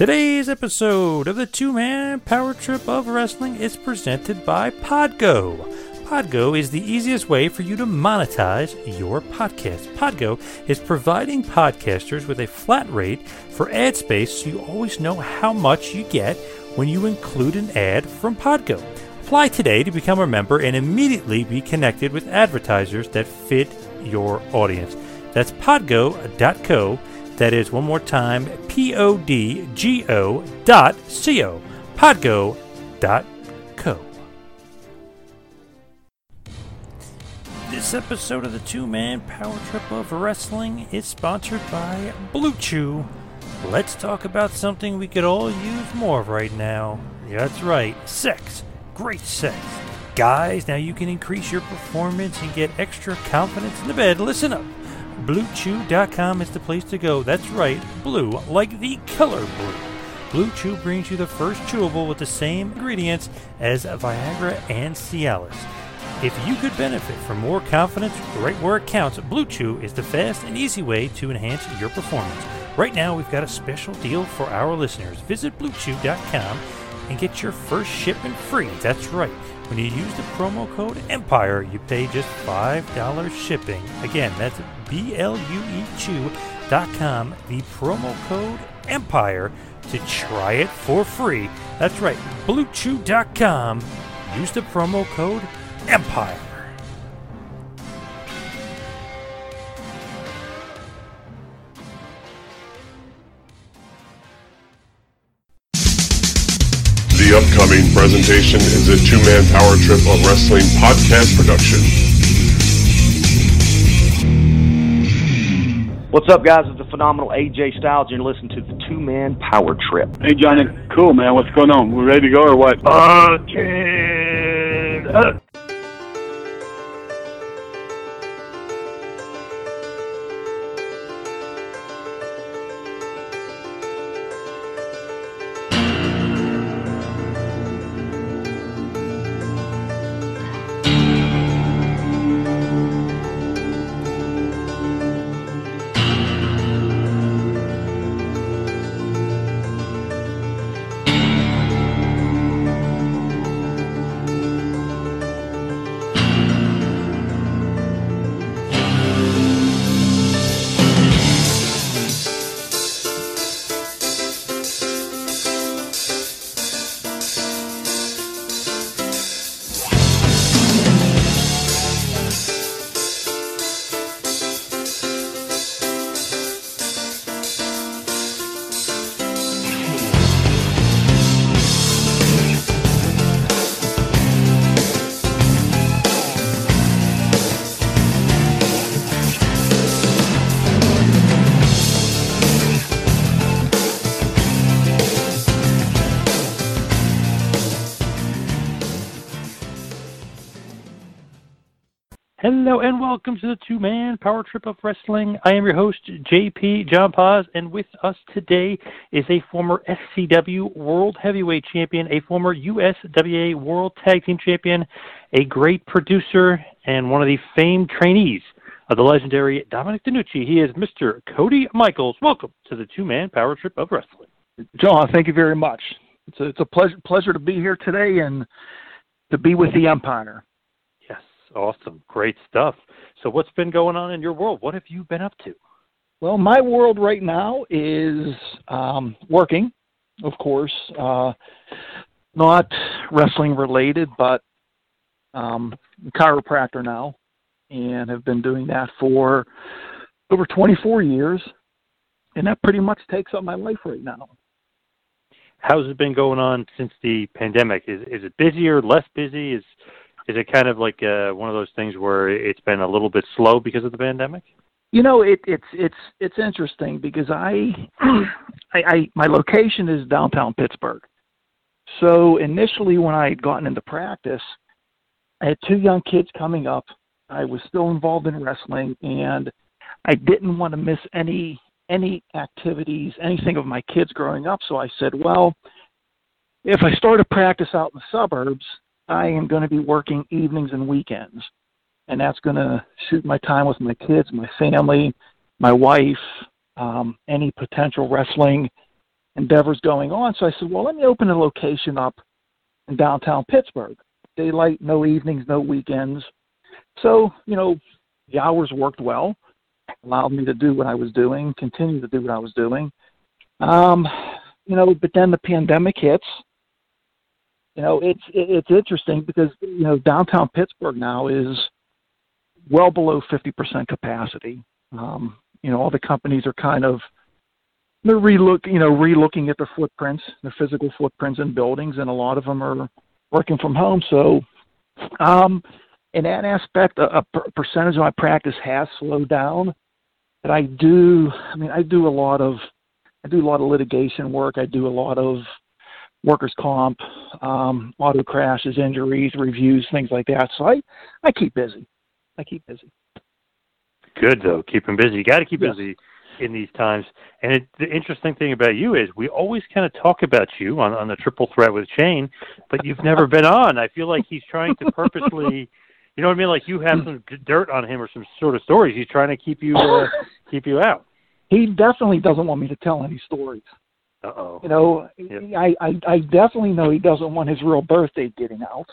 Today's episode of the two man power trip of wrestling is presented by Podgo. Podgo is the easiest way for you to monetize your podcast. Podgo is providing podcasters with a flat rate for ad space so you always know how much you get when you include an ad from Podgo. Apply today to become a member and immediately be connected with advertisers that fit your audience. That's podgo.co. That is one more time, P O D G O dot C O. Podgo dot co. This episode of the Two Man Power Trip of Wrestling is sponsored by Blue Chew. Let's talk about something we could all use more of right now. Yeah, that's right, sex. Great sex. Guys, now you can increase your performance and get extra confidence in the bed. Listen up. BlueChew.com is the place to go. That's right, blue, like the color blue. Blue Chew brings you the first chewable with the same ingredients as Viagra and Cialis. If you could benefit from more confidence right where it counts, Blue Chew is the fast and easy way to enhance your performance. Right now, we've got a special deal for our listeners. Visit BlueChew.com and get your first shipment free. That's right. When you use the promo code EMPIRE, you pay just $5 shipping. Again, that's B L U E Chew.com, the promo code EMPIRE to try it for free. That's right, BlueChew.com. Use the promo code EMPIRE. The upcoming presentation is a two man power trip of wrestling podcast production. What's up, guys? It's the phenomenal AJ Styles, and you're listening to the Two Man Power Trip. Hey Johnny, cool man. What's going on? We ready to go or what? Uh, Hello and welcome to the two man power trip of wrestling. I am your host, JP John Paz, and with us today is a former SCW World Heavyweight Champion, a former USWA World Tag Team Champion, a great producer, and one of the famed trainees of the legendary Dominic DeNucci. He is Mr. Cody Michaels. Welcome to the two man power trip of wrestling. John, thank you very much. It's a, it's a pleasure pleasure to be here today and to be with the Empire. Awesome. Great stuff. So, what's been going on in your world? What have you been up to? Well, my world right now is um, working, of course, uh, not wrestling related, but um, chiropractor now, and have been doing that for over 24 years, and that pretty much takes up my life right now. How's it been going on since the pandemic? Is is it busier, less busy? Is is it kind of like uh, one of those things where it's been a little bit slow because of the pandemic? You know, it, it's it's it's interesting because I, I, I my location is downtown Pittsburgh. So initially, when I had gotten into practice, I had two young kids coming up. I was still involved in wrestling, and I didn't want to miss any any activities, anything of my kids growing up. So I said, well, if I start a practice out in the suburbs, I am going to be working evenings and weekends. And that's going to suit my time with my kids, my family, my wife, um, any potential wrestling endeavors going on. So I said, well, let me open a location up in downtown Pittsburgh. Daylight, no evenings, no weekends. So, you know, the hours worked well, allowed me to do what I was doing, continue to do what I was doing. Um, you know, but then the pandemic hits. You know, it's it's interesting because you know downtown Pittsburgh now is well below 50% capacity. Um, you know, all the companies are kind of they're relook, you know, relooking at their footprints, their physical footprints in buildings, and a lot of them are working from home. So, um, in that aspect, a, a percentage of my practice has slowed down. But I do, I mean, I do a lot of, I do a lot of litigation work. I do a lot of workers' comp, um, auto crashes, injuries, reviews, things like that. So I, I keep busy. I keep busy. Good though, keep him busy. You got to keep busy in these times. And it, the interesting thing about you is we always kind of talk about you on on the triple threat with Shane, but you've never been on. I feel like he's trying to purposely, you know what I mean? Like you have some dirt on him or some sort of stories. He's trying to keep you uh, keep you out. He definitely doesn't want me to tell any stories. Uh oh. You know, yep. I, I I definitely know he doesn't want his real birthday getting out.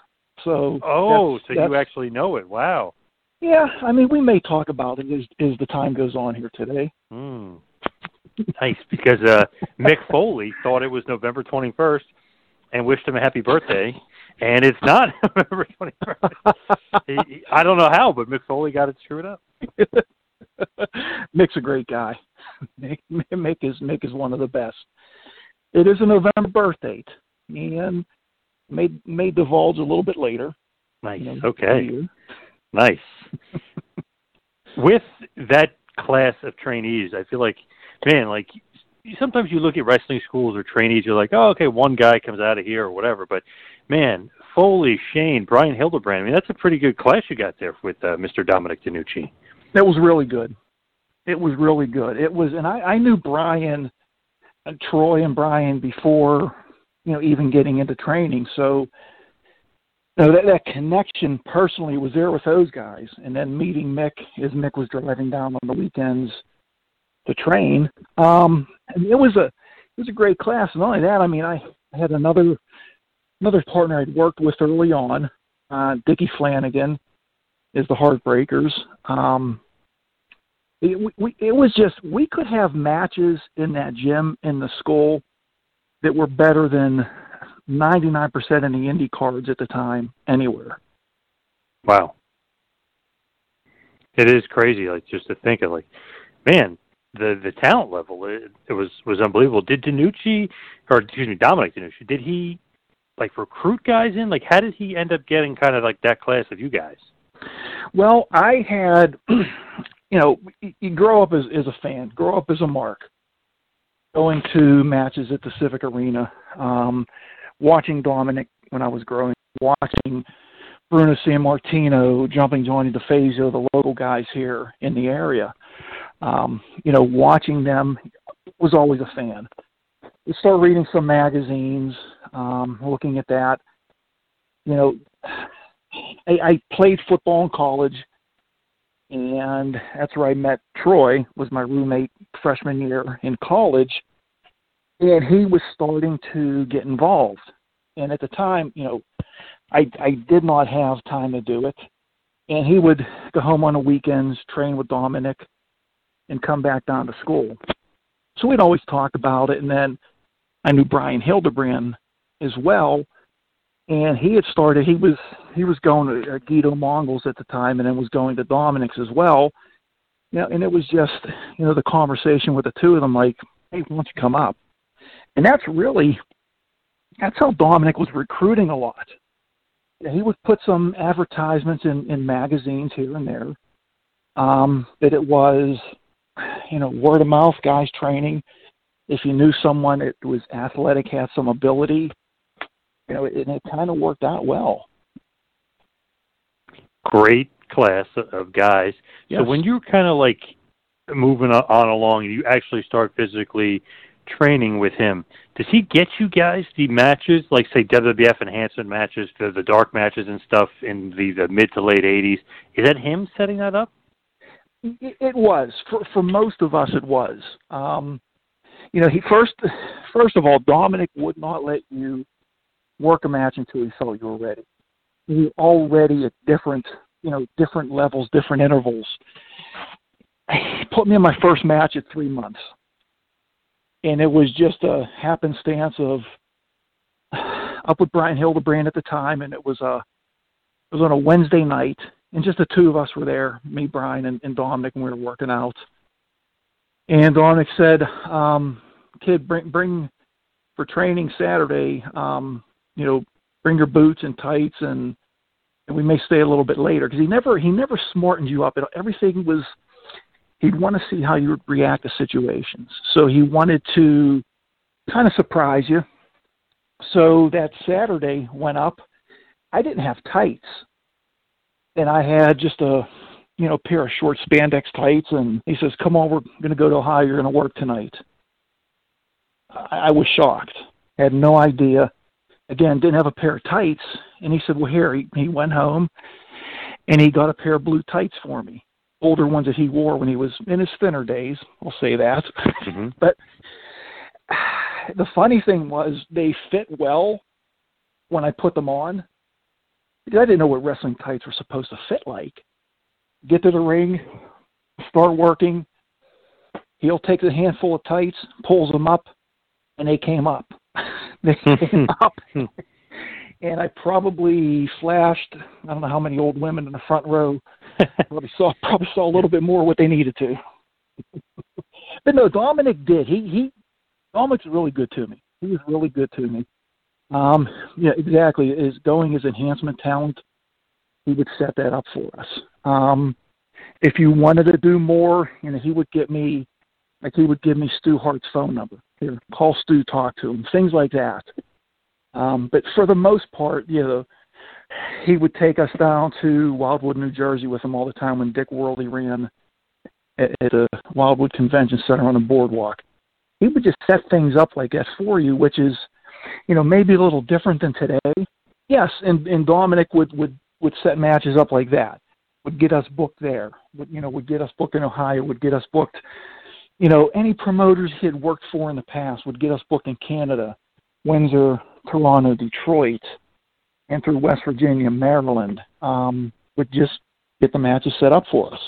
So oh, that's, so that's, you actually know it? Wow. Yeah, I mean, we may talk about it as as the time goes on here today. Mm. Nice, because uh, Mick Foley thought it was November 21st and wished him a happy birthday, and it's not November 21st. he, I don't know how, but Mick Foley got it screwed up. Mick's a great guy. Mick, Mick is Mick is one of the best. It is a November birth date, and may may divulge a little bit later. Nice. You know, okay. Nice. With that class of trainees, I feel like, man, like sometimes you look at wrestling schools or trainees, you're like, oh, okay, one guy comes out of here or whatever. But man, Foley, Shane, Brian Hildebrand, I mean, that's a pretty good class you got there with uh, Mr. Dominic DeNucci. That was really good. It was really good. It was, and I, I knew Brian, Troy, and Brian before, you know, even getting into training. So no, that, that connection personally was there with those guys, and then meeting Mick as Mick was driving down on the weekends to train. Um, and it was a it was a great class. And Not only that, I mean, I had another another partner I'd worked with early on, uh, Dickie Flanagan, is the Heartbreakers. Um, it, we, it was just we could have matches in that gym in the school that were better than 99% of the indie cards at the time anywhere. Wow. It is crazy, like just to think of, like, man, the the talent level it, it was was unbelievable. Did DeNucci, or excuse me, Dominic DeNucci, did he like recruit guys in? Like, how did he end up getting kind of like that class of you guys? Well, I had, you know, you grow up as as a fan, grow up as a mark, going to matches at the Civic Arena. Um, watching Dominic when I was growing, watching Bruno Sammartino, jumping Johnny DeFazio, the local guys here in the area. Um, you know, watching them was always a fan. We started reading some magazines, um, looking at that. You know, I, I played football in college, and that's where I met Troy. Was my roommate freshman year in college, and he was starting to get involved. And at the time, you know, I I did not have time to do it. And he would go home on the weekends, train with Dominic, and come back down to school. So we'd always talk about it. And then I knew Brian Hildebrand as well, and he had started. He was he was going to uh, Guido Mongols at the time, and then was going to Dominic's as well. You know, and it was just you know the conversation with the two of them, like, hey, why don't you come up? And that's really that's how Dominic was recruiting a lot. He would put some advertisements in, in magazines here and there. Um, that it was, you know, word of mouth, guys training. If you knew someone that was athletic, had some ability, you know, and it kind of worked out well. Great class of guys. Yes. So when you're kind of like moving on along, and you actually start physically training with him, does he get you guys the matches, like say WWF enhancement matches, the the dark matches and stuff in the, the mid to late '80s? Is that him setting that up? It, it was for for most of us. It was. Um, you know, he first first of all, Dominic would not let you work a match until he felt you were ready. You were already at different, you know, different levels, different intervals. He put me in my first match at three months, and it was just a happenstance of up with Brian Hildebrand at the time, and it was a it was on a Wednesday night, and just the two of us were there, me, Brian, and, and Dominic, and we were working out. And Dominic said, um, "Kid, bring bring for training Saturday. Um, you know, bring your boots and tights, and and we may stay a little bit later because he never he never smartened you up. It, everything was he'd want to see how you would react to situations. So he wanted to kind of surprise you. So that Saturday went up. I didn't have tights, and I had just a you know pair of short spandex tights. And he says, "Come on, we're going to go to Ohio. You're going to work tonight." I, I was shocked. Had no idea. Again, didn't have a pair of tights. And he said, "Well, here." He, he went home, and he got a pair of blue tights for me older ones that he wore when he was in his thinner days. I'll say that. Mm-hmm. but the funny thing was they fit well when I put them on. Because I didn't know what wrestling tights were supposed to fit like. Get to the ring, start working. He'll take a handful of tights, pulls them up, and they came up. They came up and I probably flashed I don't know how many old women in the front row probably saw probably saw a little bit more what they needed to. but no, Dominic did. He he Dominic's really good to me. He was really good to me. Um, yeah, exactly. Is going his enhancement talent, he would set that up for us. Um, if you wanted to do more, you know, he would get me, like he would give me Stu Hart's phone number. Here, call Stu, talk to him, things like that. Um, but for the most part, you know, he would take us down to Wildwood, New Jersey with him all the time when Dick Worley ran at, at a Wildwood Convention Center on a boardwalk. He would just set things up like that for you, which is, you know, maybe a little different than today. Yes, and, and Dominic would, would, would set matches up like that, would get us booked there, would, you know, would get us booked in Ohio, would get us booked, you know, any promoters he had worked for in the past would get us booked in Canada, Windsor, Toronto, Detroit, and through West Virginia, Maryland, um, would just get the matches set up for us.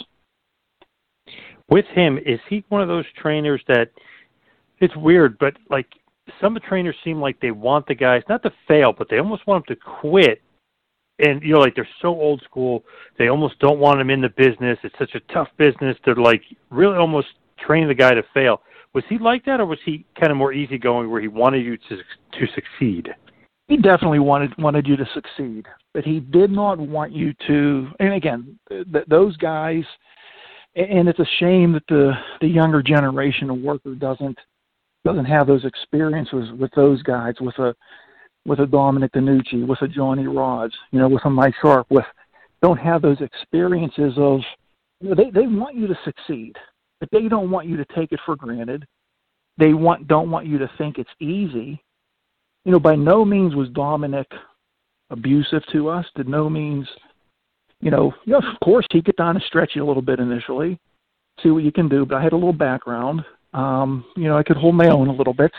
With him, is he one of those trainers that it's weird, but like some trainers seem like they want the guys not to fail, but they almost want them to quit. And you know, like they're so old school, they almost don't want them in the business. It's such a tough business. They're like really almost training the guy to fail. Was he like that, or was he kind of more easygoing, where he wanted you to to succeed? He definitely wanted wanted you to succeed, but he did not want you to. And again, th- those guys, and it's a shame that the the younger generation of worker doesn't doesn't have those experiences with those guys, with a with a Dominic DeNucci, with a Johnny Rodz, you know, with a Mike Sharp, with don't have those experiences of you know, they they want you to succeed but they don't want you to take it for granted. They want don't want you to think it's easy. You know, by no means was Dominic abusive to us. Did no means, you know, of course he get down and stretch you a little bit initially, see what you can do. But I had a little background. Um, you know, I could hold my own a little bit,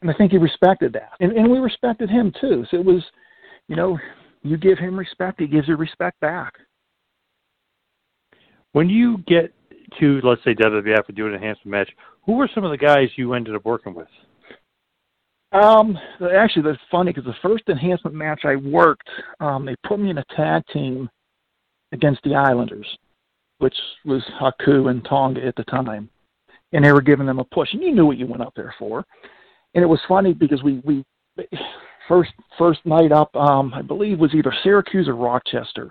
and I think he respected that, and and we respected him too. So it was, you know, you give him respect, he gives you respect back. When you get to let's say WWF and do an enhancement match, who were some of the guys you ended up working with? Um, actually, that's funny because the first enhancement match I worked, um, they put me in a tag team against the Islanders, which was Haku and Tonga at the time, and they were giving them a push, and you knew what you went up there for. And it was funny because we we first first night up, um, I believe was either Syracuse or Rochester,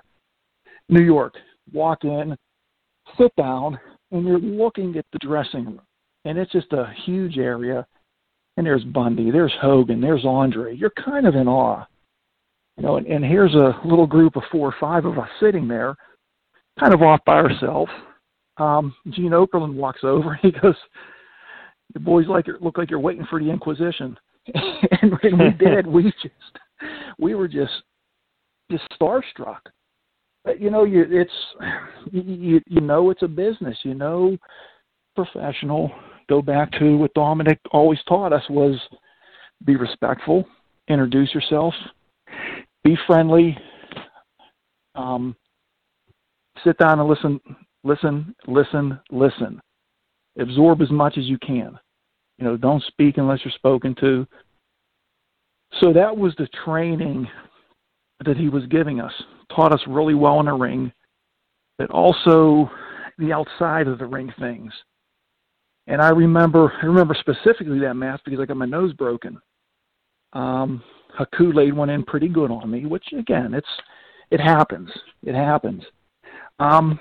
New York. Walk in, sit down, and you're looking at the dressing room, and it's just a huge area. And there's Bundy, there's Hogan, there's Andre. You're kind of in awe, you know. And, and here's a little group of four or five of us sitting there, kind of off by ourselves. Um, Gene Okerlund walks over. He goes, "The boys like look like you're waiting for the Inquisition." and when we did, we just we were just just starstruck you know you it's you you know it's a business you know professional go back to what Dominic always taught us was be respectful, introduce yourself, be friendly, um, sit down and listen, listen, listen, listen. Absorb as much as you can. You know, don't speak unless you're spoken to. So that was the training that he was giving us. Taught us really well in the ring, but also the outside of the ring things. And I remember, I remember specifically that match because I got my nose broken. Um, Haku laid one in pretty good on me, which again, it's it happens. It happens. Um,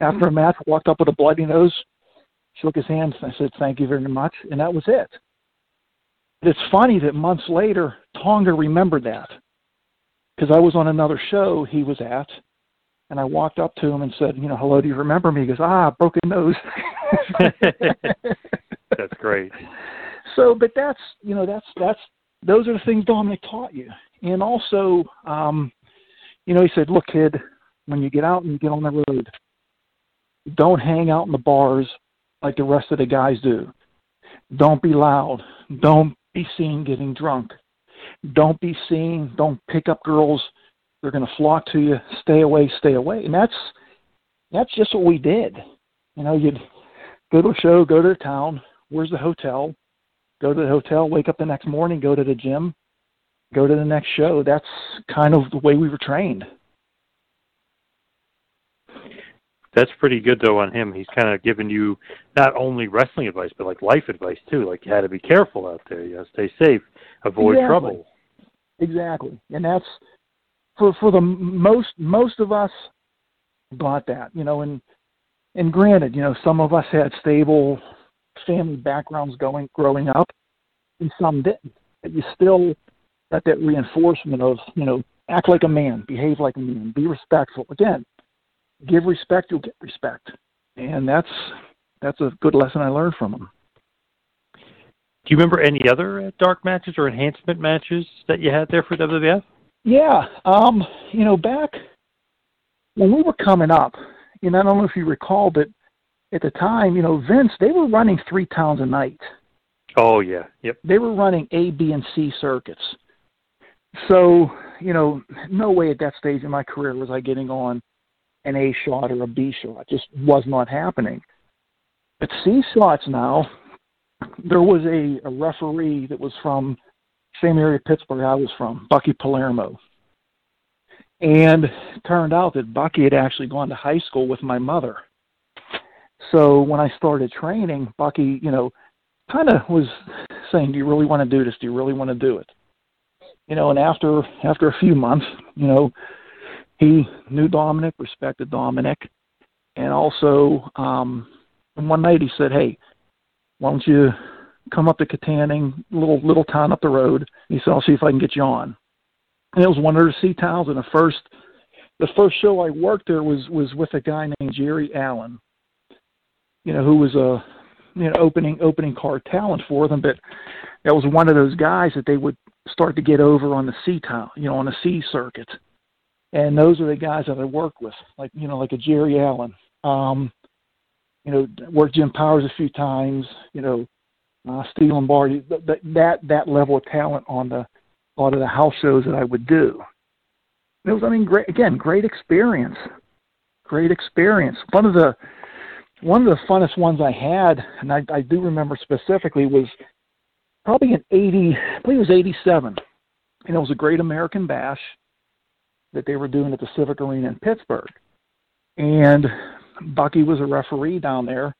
after a match, walked up with a bloody nose, shook his hand. I said, "Thank you very much," and that was it. It's funny that months later, Tonga remembered that because I was on another show he was at, and I walked up to him and said, "You know, hello, do you remember me?" He goes, "Ah, broken nose." that's great. So, but that's you know that's that's those are the things Dominic taught you, and also, um, you know, he said, "Look, kid, when you get out and you get on the road, don't hang out in the bars like the rest of the guys do. Don't be loud. Don't be seen getting drunk. Don't be seen. Don't pick up girls. They're going to flock to you. Stay away. Stay away." And that's that's just what we did. You know, you'd go to a show, go to a town. Where's the hotel? Go to the hotel, wake up the next morning, go to the gym, go to the next show. That's kind of the way we were trained. That's pretty good though on him. He's kind of given you not only wrestling advice but like life advice too. Like you had to be careful out there. You know, stay safe, avoid exactly. trouble. Exactly, and that's for for the most most of us got that. You know, and and granted, you know, some of us had stable family backgrounds going growing up, and some didn't. But you still got that reinforcement of you know act like a man, behave like a man, be respectful. Again, give respect, you'll get respect, and that's that's a good lesson I learned from him. Do you remember any other uh, dark matches or enhancement matches that you had there for WWF? Yeah, um, you know, back when we were coming up, you know, I don't know if you recall, but at the time, you know, Vince, they were running three towns a night. Oh yeah, yep. They were running A, B, and C circuits. So, you know, no way at that stage in my career was I getting on an A shot or a B shot. It just was not happening. But C shots now, there was a, a referee that was from same area of Pittsburgh I was from, Bucky Palermo. And turned out that Bucky had actually gone to high school with my mother. So when I started training, Bucky, you know, kind of was saying, "Do you really want to do this? Do you really want to do it?" You know, and after after a few months, you know, he knew Dominic, respected Dominic, and also um, one night he said, "Hey, why don't you come up to Kittanning, little little town up the road?" He said, "I'll see if I can get you on." And it was one of the sea towns, and the first the first show I worked there was was with a guy named Jerry Allen, you know, who was a you know opening opening card talent for them, but that was one of those guys that they would start to get over on the C town, you know, on the C circuit. And those are the guys that I work with, like you know, like a Jerry Allen. Um, you know, worked Jim Powers a few times. You know, uh, Steve Lombardi. That that that level of talent on the a lot of the house shows that I would do. It was, I mean, great again, great experience, great experience. One of the one of the funnest ones I had, and I, I do remember specifically, was probably in '80. I believe it was '87, and it was a Great American Bash that they were doing at the Civic Arena in Pittsburgh, and Bucky was a referee down there,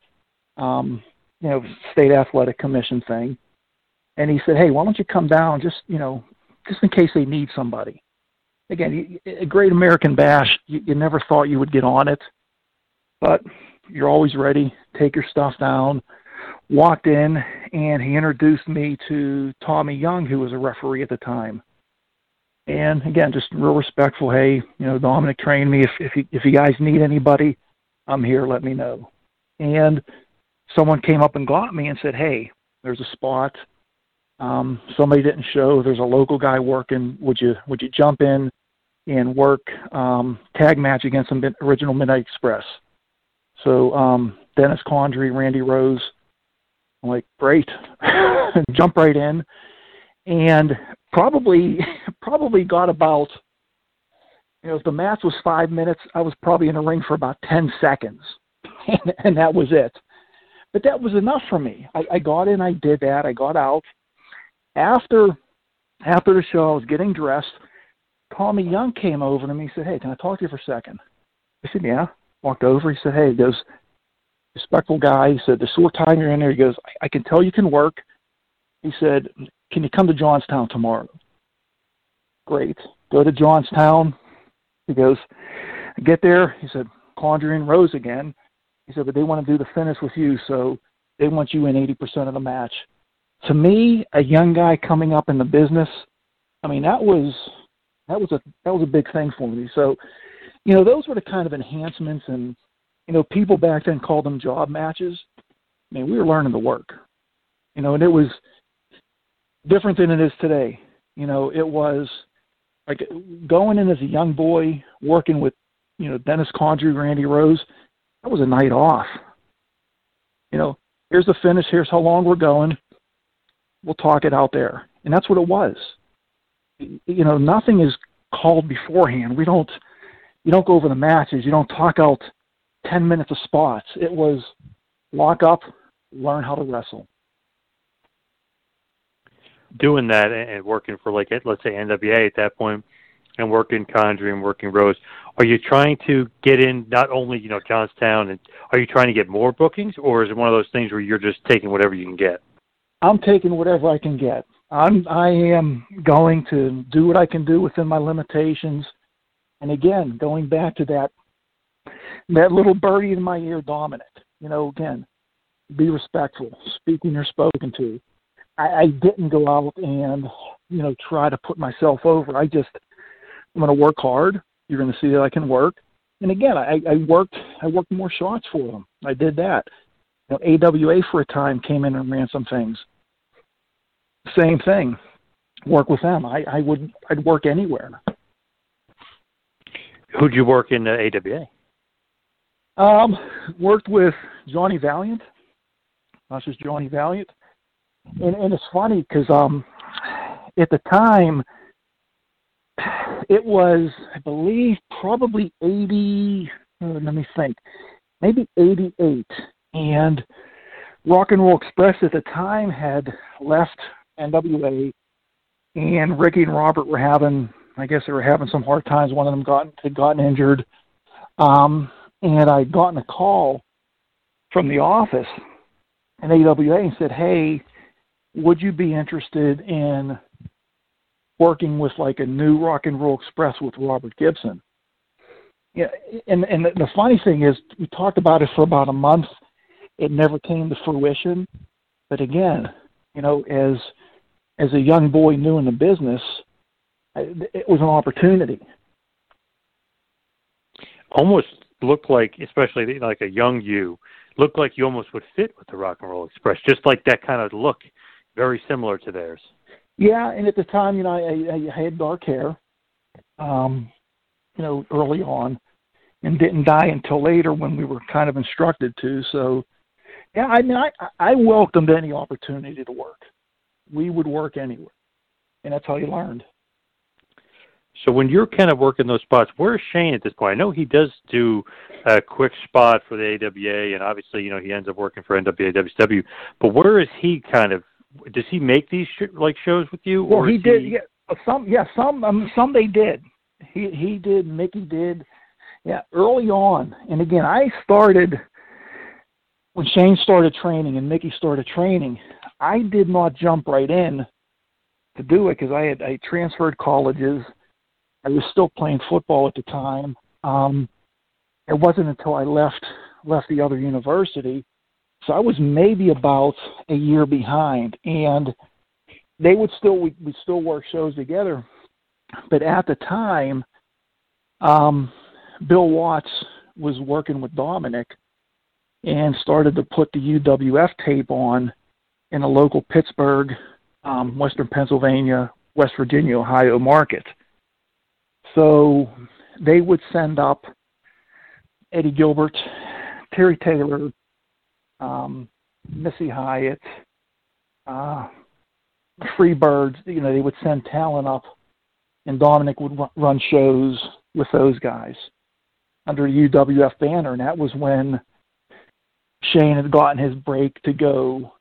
um, you know, state athletic commission thing, and he said, "Hey, why don't you come down? Just you know, just in case they need somebody." Again, a Great American Bash, you, you never thought you would get on it, but you're always ready. Take your stuff down. Walked in, and he introduced me to Tommy Young, who was a referee at the time. And again, just real respectful. Hey, you know, Dominic trained me. If if you, if you guys need anybody, I'm here. Let me know. And someone came up and got me and said, Hey, there's a spot. Um, somebody didn't show. There's a local guy working. Would you would you jump in and work um, tag match against the original Midnight Express? So um, Dennis Condrey, Randy Rose, I'm like, great, jump right in, and probably probably got about you know if the match was five minutes, I was probably in the ring for about ten seconds, and, and that was it. But that was enough for me. I, I got in, I did that, I got out. After after the show, I was getting dressed. Tommy Young came over to me. He said, "Hey, can I talk to you for a second? I said, "Yeah." Walked over. He said, "Hey," he goes, respectful guy. He said, "The short time you're in there," he goes, I, "I can tell you can work." He said, "Can you come to Johnstown tomorrow?" Great. Go to Johnstown. He goes, get there. He said, Condrey and Rose again. He said, but they want to do the finish with you, so they want you in 80% of the match. To me, a young guy coming up in the business, I mean, that was that was a that was a big thing for me. So, you know, those were the kind of enhancements, and you know, people back then called them job matches. I mean, we were learning to work, you know, and it was different than it is today. You know, it was like going in as a young boy, working with, you know, Dennis Condrey, Randy Rose. That was a night off. You know, here's the finish. Here's how long we're going. We'll talk it out there, and that's what it was. You know, nothing is called beforehand. We don't. You don't go over the matches. You don't talk out ten minutes of spots. It was lock up, learn how to wrestle doing that and working for like let's say NWA at that point and working Condrey and working Rose, are you trying to get in not only you know Johnstown and are you trying to get more bookings or is it one of those things where you're just taking whatever you can get? I'm taking whatever I can get. I'm I am going to do what I can do within my limitations. And again, going back to that that little birdie in my ear, Dominic. You know, again, be respectful, speak when you're spoken to. I, I didn't go out and you know try to put myself over. I just I'm going to work hard. You're going to see that I can work. And again, I, I worked I worked more shots for them. I did that. You know, AWA for a time came in and ran some things. Same thing. Work with them. I, I would I'd work anywhere. Who'd you work in uh, AWA? Um, worked with Johnny Valiant. That's just Johnny Valiant and and it's funny because um at the time it was I believe probably eighty. Uh, let me think, maybe eighty eight, and Rock and Roll Express at the time had left NWA, and Ricky and Robert were having. I guess they were having some hard times. One of them got had gotten injured, um, and I'd gotten a call from the office in AWA and said, "Hey, would you be interested in working with like a new rock and roll express with Robert Gibson? Yeah, and and the funny thing is, we talked about it for about a month. It never came to fruition. But again, you know, as as a young boy new in the business, it was an opportunity. Almost looked like, especially like a young you, looked like you almost would fit with the Rock and Roll Express, just like that kind of look very similar to theirs. Yeah, and at the time, you know, I, I had dark hair, um, you know, early on, and didn't dye until later when we were kind of instructed to. So, yeah, I mean, I I welcomed any opportunity to work. We would work anywhere, and that's how you learned. So when you're kind of working those spots, where's Shane at this point? I know he does do a quick spot for the AWA, and obviously, you know, he ends up working for NWA, WCW. But where is he kind of does he make these sh- like shows with you? Well, or he did. He... Yeah, uh, some. Yeah, some. Um, some they did. He he did. Mickey did. Yeah, early on. And again, I started when Shane started training and Mickey started training. I did not jump right in to do it because I had I transferred colleges. I was still playing football at the time. Um, it wasn't until I left left the other university so I was maybe about a year behind, and they would still we we still work shows together, but at the time, um, Bill Watts was working with Dominic, and started to put the UWF tape on in a local Pittsburgh, um, Western Pennsylvania, West Virginia, Ohio market. So they would send up Eddie Gilbert, Terry Taylor, um, Missy Hyatt, uh, Freebirds. You know, they would send talent up, and Dominic would run shows with those guys under the UWF banner, and that was when Shane had gotten his break to go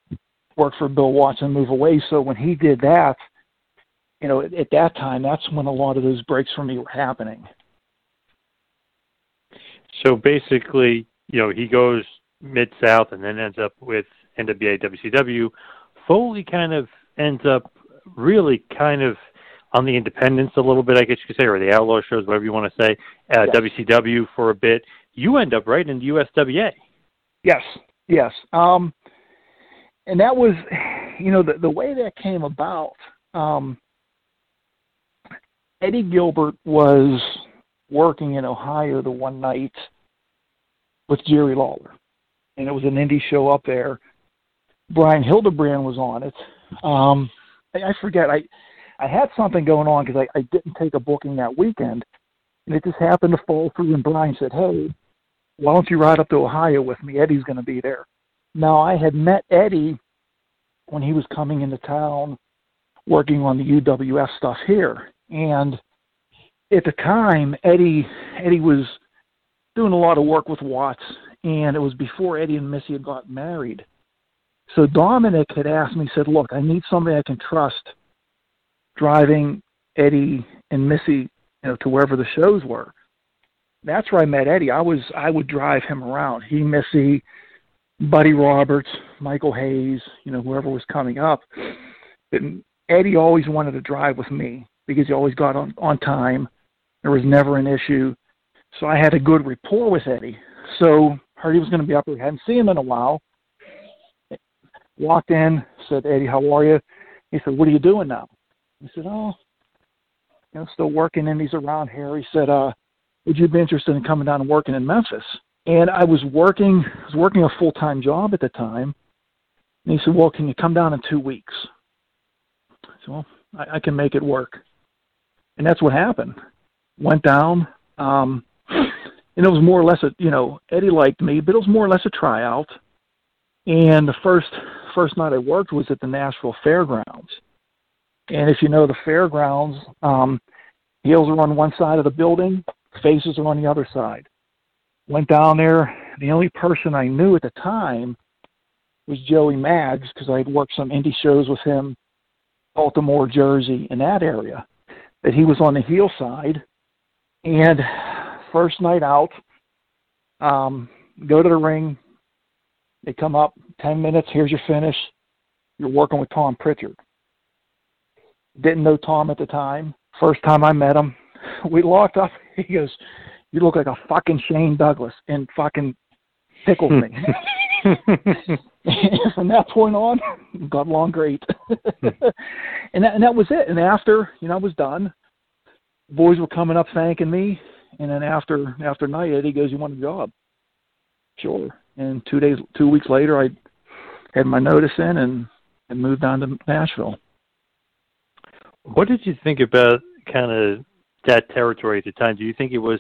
work for Bill Watts and, move away. So when he did that, you know, at, at that time, that's when a lot of those breaks for me were happening. So basically, you know, he goes mid south and then ends up with NWA WCW. Foley kind of ends up really kind of on the independents a little bit, I guess you could say, or the outlaw shows, whatever you want to say. Uh, yes. WCW for a bit. You end up right in the USWA. Yes, yes. Um, and that was, you know, the the way that came about. Um, Eddie Gilbert was working in Ohio the one night with Jerry Lawler, and it was an indie show up there. Brian Hildebrand was on it. Um, I, I forget. I I had something going on because I, I didn't take a booking that weekend, and it just happened to fall through. And Brian said, "Hey, why don't you ride up to Ohio with me? Eddie's going to be there." Now I had met Eddie when he was coming into town, working on the UWF stuff here, and at the time, Eddie Eddie was doing a lot of work with Watts, and it was before Eddie and Missy had got married. So Dominic had asked me, said, "Look, I need somebody I can trust driving Eddie and Missy, you know, to wherever the shows were." That's where I met Eddie. I was I would drive him around. He, Missy, Buddy Roberts, Michael Hayes, you know, whoever was coming up. And Eddie always wanted to drive with me because he always got on on time. There was never an issue. So I had a good rapport with Eddie. So he was going to be up there. Hadn't seen him in a while. Walked in, said, Eddie, how are you? He said, What are you doing now? I said, Oh, you know, still working and he's around here. He said, uh, would you be interested in coming down and working in Memphis? And I was working I was working a full time job at the time. And he said, Well, can you come down in two weeks? I said, Well, I, I can make it work. And that's what happened. Went down, um, and it was more or less a you know, Eddie liked me, but it was more or less a tryout. And the first first night I worked was at the Nashville Fairgrounds. And if you know the fairgrounds, um, heels are on one side of the building, faces are on the other side. Went down there. The only person I knew at the time was Joey Maggs because I had worked some indie shows with him, Baltimore, Jersey, in that area. That he was on the heel side. And first night out, um, go to the ring. They come up, 10 minutes, here's your finish. You're working with Tom Prichard. Didn't know Tom at the time. First time I met him, we locked up. He goes, "You look like a fucking Shane Douglas," and fucking tickled me. from that point on, got along great. and that and that was it. And after you know I was done, boys were coming up thanking me. And then after after night, Eddie goes, "You want a job?" Sure. And two days, two weeks later, I had my notice in and and moved on to Nashville. What did you think about kind of that territory at the time? Do you think it was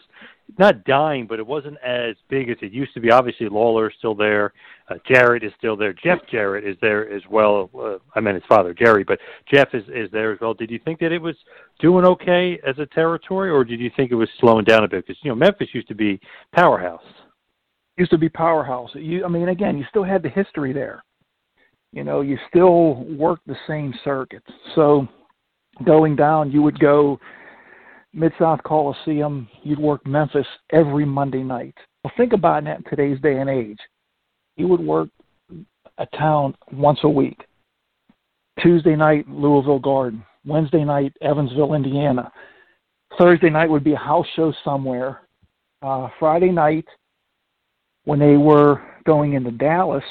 not dying, but it wasn't as big as it used to be? Obviously, Lawler is still there. Uh, Jarrett is still there. Jeff Jarrett is there as well. Uh, I mean, his father, Jerry, but Jeff is, is there as well. Did you think that it was doing okay as a territory, or did you think it was slowing down a bit? Because, you know, Memphis used to be powerhouse. Used to be powerhouse. You, I mean, again, you still had the history there. You know, you still worked the same circuits. So going down, you would go Mid South Coliseum, you'd work Memphis every Monday night. Well, think about that in today's day and age. You would work a town once a week. Tuesday night, Louisville Garden. Wednesday night, Evansville, Indiana. Thursday night would be a house show somewhere. Uh, Friday night, when they were going into Dallas,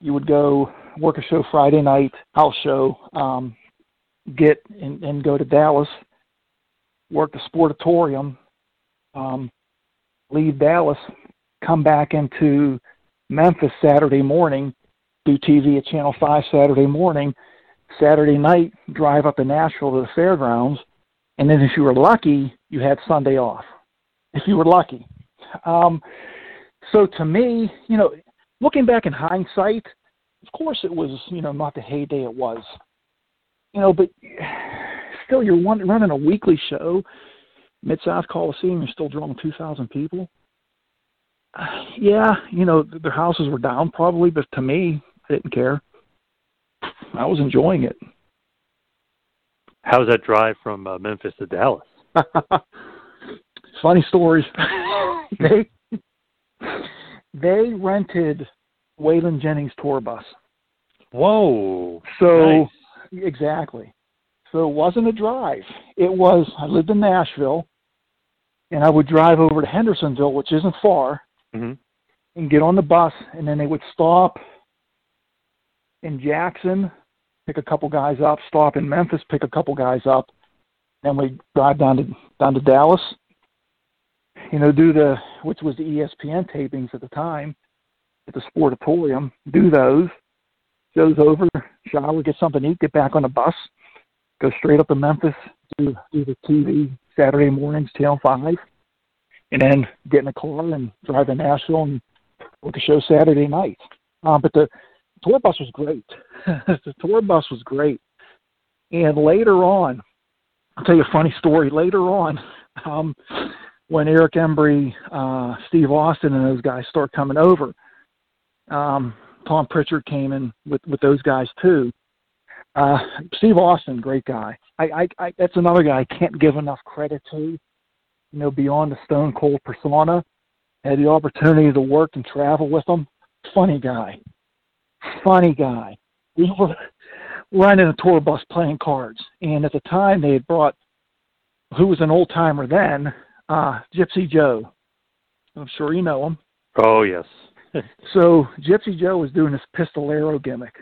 you would go work a show Friday night, house show. Um, get and, and go to Dallas, work the sportatorium, um, leave Dallas, come back into Memphis Saturday morning, do TV at Channel 5 Saturday morning, Saturday night, drive up to Nashville to the fairgrounds, and then if you were lucky, you had Sunday off. If you were lucky. Um, so to me, you know, looking back in hindsight – Of course, it was you know not the heyday it was, you know, but still you're one, running a weekly show. Mid South Coliseum, you're still drawing two thousand people. Uh, yeah, you know their houses were down probably, but to me, I didn't care. I was enjoying it. How's that drive from uh, Memphis to Dallas? Funny stories. they they rented Waylon Jennings tour bus. Whoa! So nice. exactly. So it wasn't a drive. It was I lived in Nashville, and I would drive over to Hendersonville, which isn't far, mm-hmm. and get on the bus, and then they would stop in Jackson, pick a couple guys up, stop in Memphis, pick a couple guys up, then we drive down to down to Dallas. You know, do the which was the ESPN tapings at the time at the Sportatorium. Do those. Goes over, shower, get something to eat, get back on the bus, go straight up to Memphis, do do the TV Saturday mornings, till five, and then get in a car and drive to Nashville and with the show Saturday night. Um, but the tour bus was great. the tour bus was great. And later on, I'll tell you a funny story. Later on, um, when Eric Embry, uh, Steve Austin, and those guys start coming over, um, Tom Prichard came in with with those guys too. Uh, Steve Austin, great guy. I, I, I that's another guy I can't give enough credit to. You know, beyond the Stone Cold persona, had the opportunity to work and travel with him. Funny guy, funny guy. We were running a tour bus playing cards, and at the time they had brought who was an old timer then, uh, Gypsy Joe. I'm sure you know him. Oh yes. so Gypsy Joe was doing this pistolero gimmick,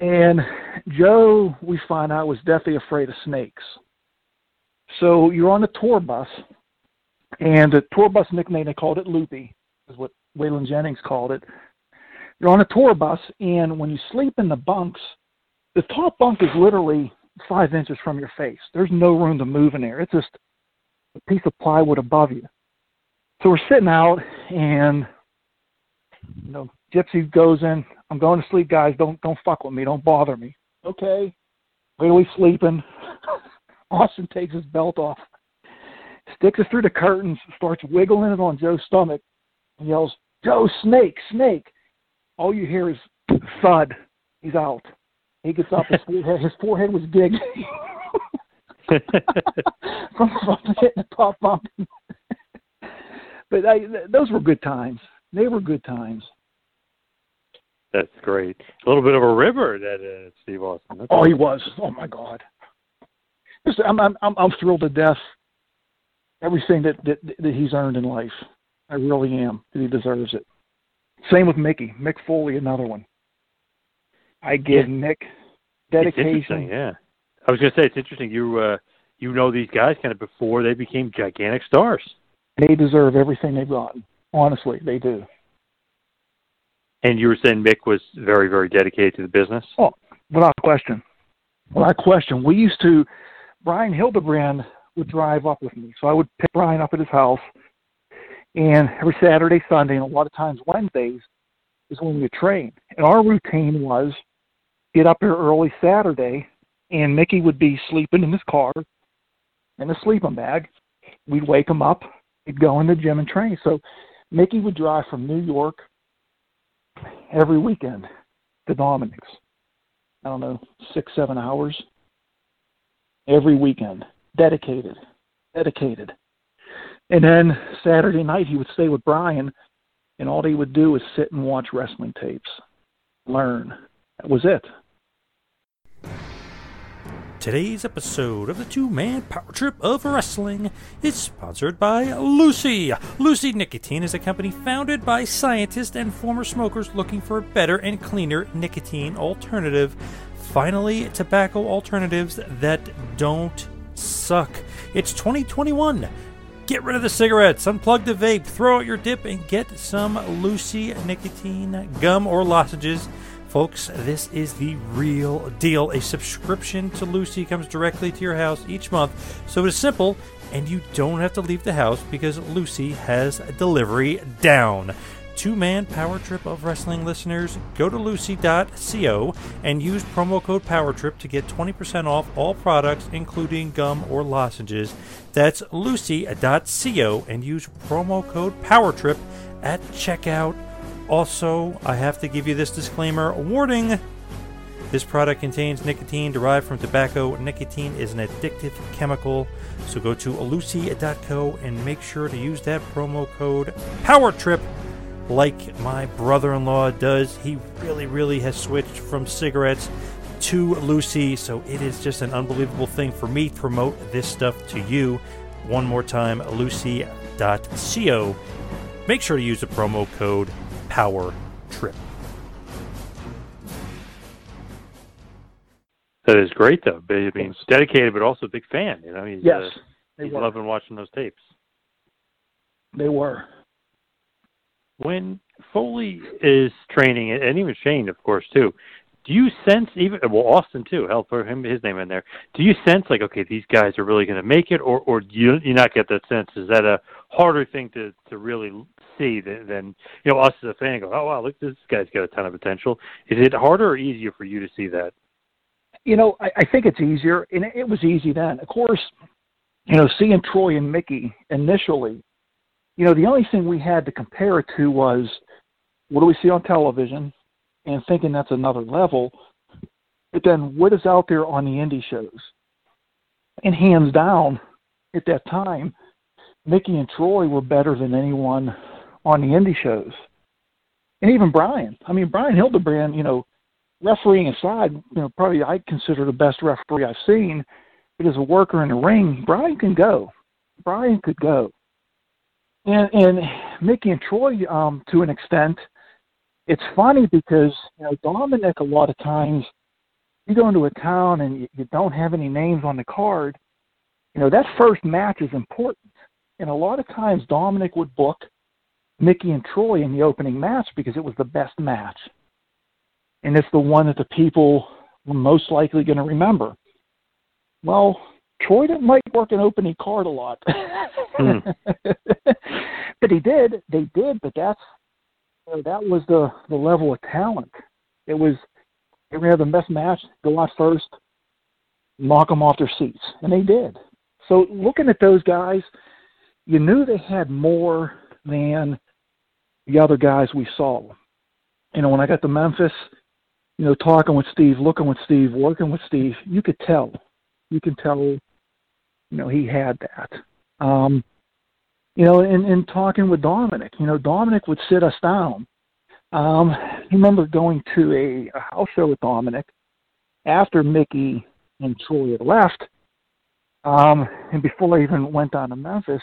and Joe, we find out, was deathly afraid of snakes. So you're on the tour bus, and the tour bus nickname they called it Loopy, is what Waylon Jennings called it. You're on a tour bus, and when you sleep in the bunks, the top bunk is literally five inches from your face. There's no room to move in there. It's just a piece of plywood above you. So we're sitting out, and you know, Gypsy goes in. I'm going to sleep, guys. Don't don't fuck with me. Don't bother me. Okay. Really sleeping. Austin takes his belt off, sticks it through the curtains, starts wiggling it on Joe's stomach, and yells, "Joe, snake, snake!" All you hear is thud. He's out. He gets up. His forehead, his forehead was big from, hitting the top bump. but I, those were good times. They were good times. That's great. A little bit of a river, that uh, Steve Austin. That's oh, awesome. he was. Oh my God. Listen, I'm I'm I'm, thrilled to death. Everything that, that that he's earned in life, I really am. He deserves it. Same with Mickey, Mick Foley, another one. I give yeah. Mick dedication. yeah. I was going to say it's interesting. You uh, you know these guys kind of before they became gigantic stars. They deserve everything they've gotten. Honestly, they do. And you were saying Mick was very, very dedicated to the business. Oh, without question. Without question. We used to. Brian Hildebrand would drive up with me, so I would pick Brian up at his house, and every Saturday, Sunday, and a lot of times Wednesdays is when we train. And our routine was get up here early Saturday, and Mickey would be sleeping in his car in a sleeping bag. We'd wake him up. He'd go in the gym and train. So Mickey would drive from New York every weekend to Dominic's. I don't know, six, seven hours every weekend. Dedicated. Dedicated. And then Saturday night he would stay with Brian and all he would do is sit and watch wrestling tapes. Learn. That was it. Today's episode of the Two Man Power Trip of Wrestling is sponsored by Lucy. Lucy Nicotine is a company founded by scientists and former smokers looking for a better and cleaner nicotine alternative. Finally, tobacco alternatives that don't suck. It's 2021. Get rid of the cigarettes, unplug the vape, throw out your dip, and get some Lucy nicotine gum or lozenges Folks, this is the real deal. A subscription to Lucy comes directly to your house each month, so it is simple and you don't have to leave the house because Lucy has delivery down. two man power trip of wrestling listeners, go to lucy.co and use promo code PowerTrip to get 20% off all products, including gum or lozenges. That's lucy.co and use promo code PowerTrip at checkout. Also, I have to give you this disclaimer warning. This product contains nicotine derived from tobacco. Nicotine is an addictive chemical. So go to lucy.co and make sure to use that promo code PowerTrip like my brother in law does. He really, really has switched from cigarettes to Lucy, so it is just an unbelievable thing for me to promote this stuff to you. One more time, lucy.co. Make sure to use the promo code PowerTrip. That is great, though. I mean, dedicated, but also a big fan. You know, he's, yes, uh, they he's were. loving watching those tapes. They were. When Foley is training, and even Shane, of course, too. Do you sense even well Austin too? Hell, for him, his name in there. Do you sense like okay, these guys are really going to make it, or or do you you not get that sense? Is that a harder thing to to really see than, than you know us as a fan go, oh wow, look, this guy's got a ton of potential. Is it harder or easier for you to see that? You know, I, I think it's easier, and it, it was easy then. Of course, you know, seeing Troy and Mickey initially, you know, the only thing we had to compare it to was what do we see on television, and thinking that's another level. But then what is out there on the indie shows? And hands down, at that time, Mickey and Troy were better than anyone on the indie shows. And even Brian. I mean, Brian Hildebrand, you know, refereeing aside, you know, probably I consider the best referee I've seen. But as a worker in the ring, Brian can go. Brian could go. And and Mickey and Troy, um, to an extent, it's funny because you know Dominic a lot of times you go into a town and you, you don't have any names on the card. You know that first match is important, and a lot of times Dominic would book Mickey and Troy in the opening match because it was the best match, and it's the one that the people were most likely going to remember. Well, Troy didn't like working opening card a lot, Hmm. but he did. They did, but that's that was the the level of talent. It was have the best match, go out first, knock them off their seats, and they did. So looking at those guys, you knew they had more than the other guys we saw. You know, when I got to Memphis, you know, talking with Steve, looking with Steve, working with Steve, you could tell. You can tell, you know, he had that. Um, you know, in, in talking with Dominic, you know, Dominic would sit us down. Um, I remember going to a, a house show with Dominic after Mickey and Troy had left. Um, and before I even went down to Memphis,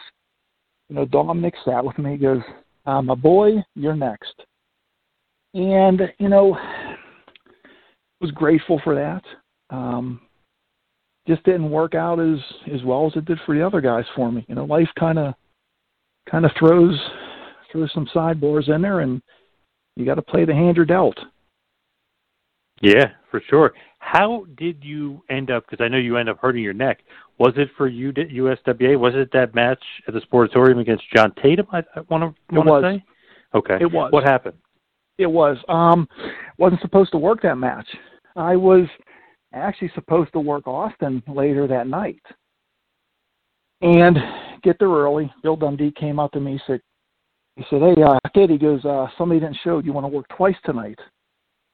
you know, Dominic sat with me. He goes, uh, "My boy, you're next." And you know, was grateful for that. Um, just didn't work out as as well as it did for the other guys for me. You know, life kind of kind of throws throws some sideboards in there, and you got to play the hand you're dealt. Yeah, for sure. How did you end up? Because I know you end up hurting your neck. Was it for you, USWA? Was it that match at the Sportatorium against John Tatum? I, I want to was. say. Okay. It was. What happened? It was. Um, wasn't supposed to work that match. I was actually supposed to work Austin later that night, and get there early. Bill Dundee came up to me. Said, he said, "Hey, uh, kid," he goes, uh, "Somebody didn't show. Do you want to work twice tonight?"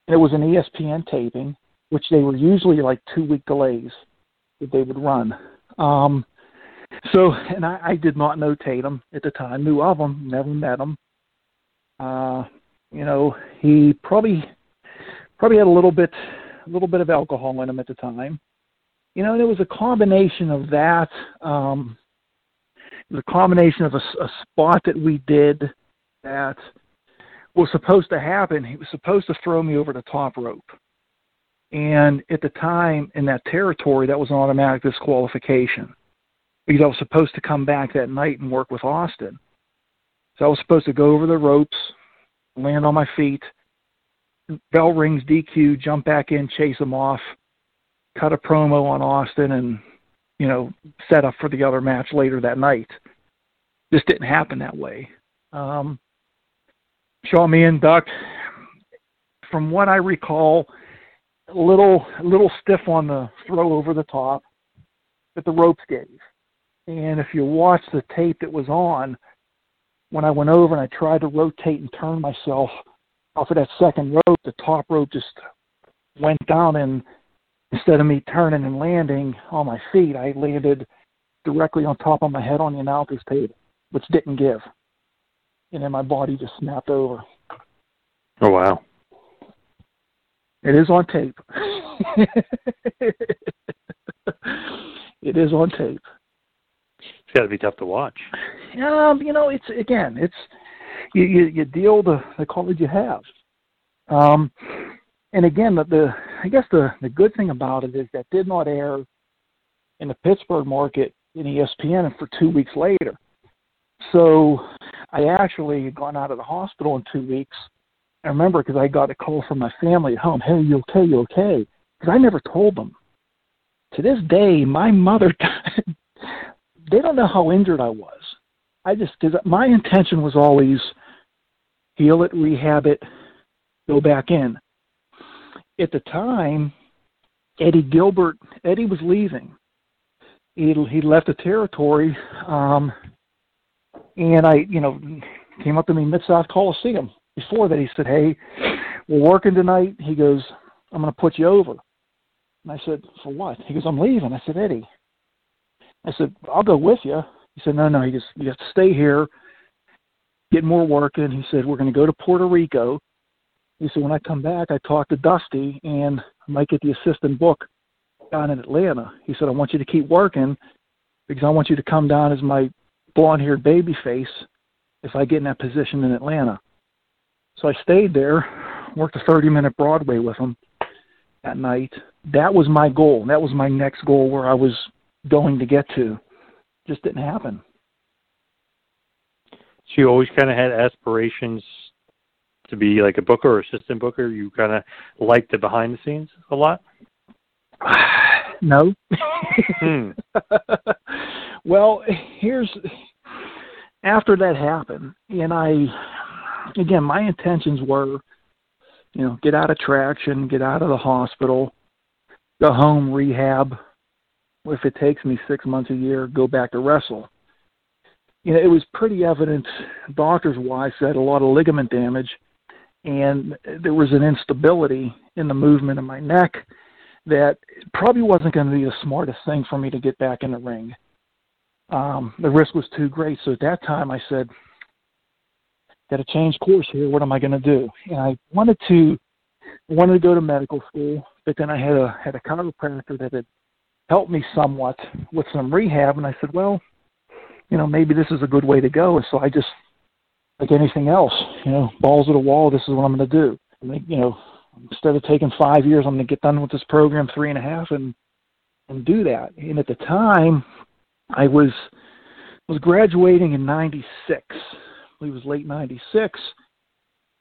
And it was an ESPN taping, which they were usually like two week delays that they would run. Um, so, and I, I did not know Tatum at the time. Knew of him, never met him. Uh, you know, he probably probably had a little bit a little bit of alcohol in him at the time. You know, and it was a combination of that. Um, a combination of a, a spot that we did that was supposed to happen. He was supposed to throw me over the top rope. And at the time in that territory, that was an automatic disqualification because I was supposed to come back that night and work with Austin. So I was supposed to go over the ropes, land on my feet, bell rings, DQ, jump back in, chase him off, cut a promo on Austin, and you know set up for the other match later that night. This didn't happen that way. Um, shot me in, ducked. From what I recall, a little a little stiff on the throw over the top, that the ropes gave. And if you watch the tape that was on, when I went over and I tried to rotate and turn myself off of that second rope, the top rope just went down and instead of me turning and landing on my feet, I landed directly on top of my head on the announcer's table, which didn't give. And then my body just snapped over. Oh wow. It is on tape. it is on tape. It's got to be tough to watch. Um, you know, it's again, it's you you, you deal the the cards you have. Um, and again, the, the I guess the the good thing about it is that did not air in the Pittsburgh market in ESPN for two weeks later. So I actually had gone out of the hospital in two weeks. I remember because I got a call from my family at home. Hey, you okay? You okay? Because I never told them. To this day, my mother, they don't know how injured I was. I just because my intention was always heal it, rehab it, go back in. At the time, Eddie Gilbert, Eddie was leaving. He he left the territory, um, and I, you know, came up to me Mid South Coliseum. Before that, he said, "Hey, we're working tonight." He goes, "I'm going to put you over." And I said, "For what?" He goes, "I'm leaving." I said, "Eddie." I said, "I'll go with you." He said, "No, no." He goes, "You have to stay here, get more work in." He said, "We're going to go to Puerto Rico." He said, "When I come back, I talk to Dusty, and I might get the assistant book down in Atlanta." He said, "I want you to keep working because I want you to come down as my blonde-haired baby face if I get in that position in Atlanta." So I stayed there, worked a 30-minute Broadway with him that night. That was my goal. That was my next goal where I was going to get to. Just didn't happen. So you always kind of had aspirations to be like a booker or assistant booker. You kind of liked the behind the scenes a lot. no. Hmm. well, here's after that happened, and I again my intentions were, you know, get out of traction, get out of the hospital, go home, rehab. If it takes me six months a year, go back to wrestle. You know, it was pretty evident, doctors wise, that a lot of ligament damage, and there was an instability in the movement of my neck that probably wasn't going to be the smartest thing for me to get back in the ring. Um, the risk was too great. So at that time, I said, "Got to change course here. What am I going to do?" And I wanted to wanted to go to medical school, but then I had a had a chiropractor that had helped me somewhat with some rehab, and I said, "Well, you know, maybe this is a good way to go." And so I just, like anything else, you know, balls to the wall. This is what I'm going to do. I you know, instead of taking five years, I'm going to get done with this program three and a half and and do that. And at the time, I was was graduating in '96. It was late '96,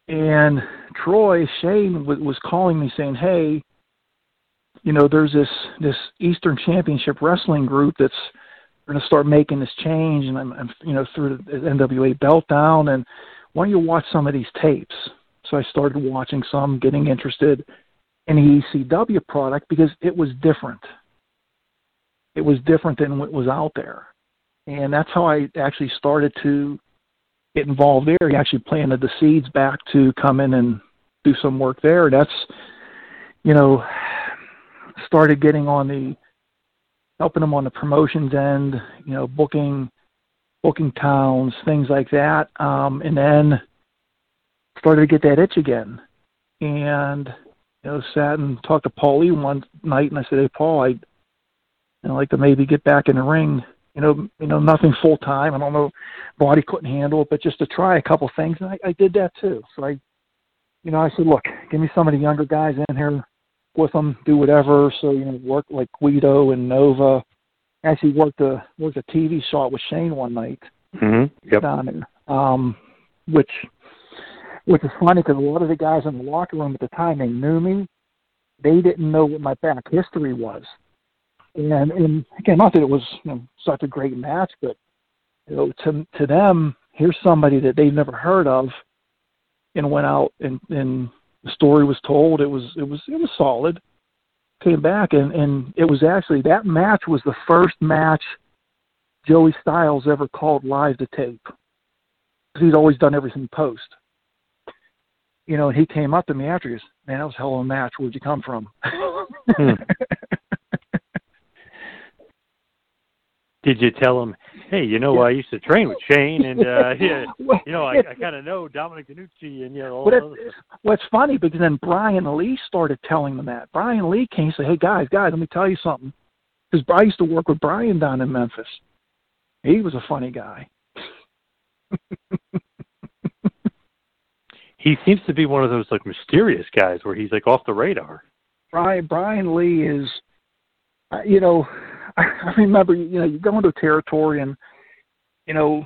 and Troy Shane was calling me saying, "Hey, you know, there's this this Eastern Championship Wrestling group that's going to start making this change, and I'm, I'm you know through the NWA belt down, and why don't you watch some of these tapes?" So I started watching some, getting interested in the ECW product because it was different. It was different than what was out there. And that's how I actually started to get involved there. He actually planted the seeds back to come in and do some work there. That's, you know, started getting on the, helping them on the promotions end, you know, booking, booking towns, things like that. Um, and then started to get that itch again. And you know, sat and talked to Paulie one night, and I said, "Hey, Paul, I'd you know, like to maybe get back in the ring. You know, you know, nothing full time. I don't know, body couldn't handle it, but just to try a couple things, and I, I did that too. So I, you know, I said, look, give me some of the younger guys in here with them, do whatever. So you know, work like Guido and Nova. Actually, worked a worked a TV shot with Shane one night Mm-hmm. Yep. down there, um, which which is funny because a lot of the guys in the locker room at the time they knew me. They didn't know what my back history was, and and again, not that it was you know, such a great match, but you know, to to them, here's somebody that they've never heard of, and went out and and the story was told. It was it was it was solid. Came back and and it was actually that match was the first match Joey Styles ever called live to tape. He'd always done everything post. You know, and he came up to me after. He goes, "Man, that was a hell of a match. Where'd you come from?" Hmm. Did you tell him, hey, you know, Yeah. I used to train with Shane, and uh, yeah, you know, I, I kind of know Dominic DeNucci, and you know, all But that it, what's funny because then Brian Lee started telling them that. Brian Lee came and said, "Hey guys, guys, let me tell you something." Because I used to work with Brian down in Memphis. He was a funny guy. he seems to be one of those like mysterious guys where he's like off the radar. Brian Brian Lee is, you know, I, I remember you know you go into a territory and, you know,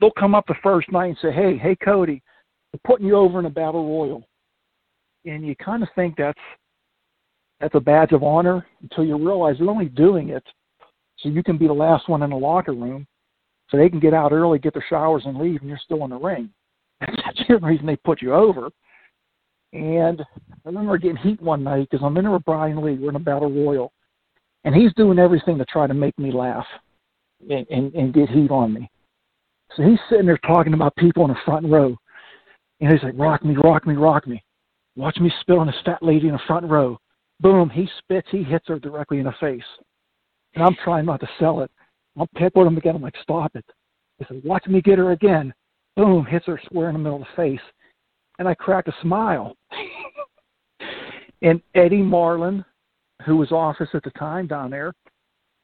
they'll come up the first night and say, "Hey, hey Cody, we're putting you over in a battle royal," and you kind of think that's that's a badge of honor until you realize they're only doing it so you can be the last one in the locker room, so they can get out early, get their showers, and leave, and you're still in the ring. That's the reason they put you over. And I remember getting heat one night because I'm in with Brian Lee. We're in a battle royal, and he's doing everything to try to make me laugh and, and, and get heat on me. So he's sitting there talking about people in the front row, and he's like, "Rock me, rock me, rock me." Watch me spit on this fat lady in the front row. Boom! He spits. He hits her directly in the face, and I'm trying not to sell it. I'm with him again. I'm like, "Stop it!" He said, "Watch me get her again." Boom! Hits her square in the middle of the face, and I cracked a smile. and Eddie Marlin, who was office at the time down there,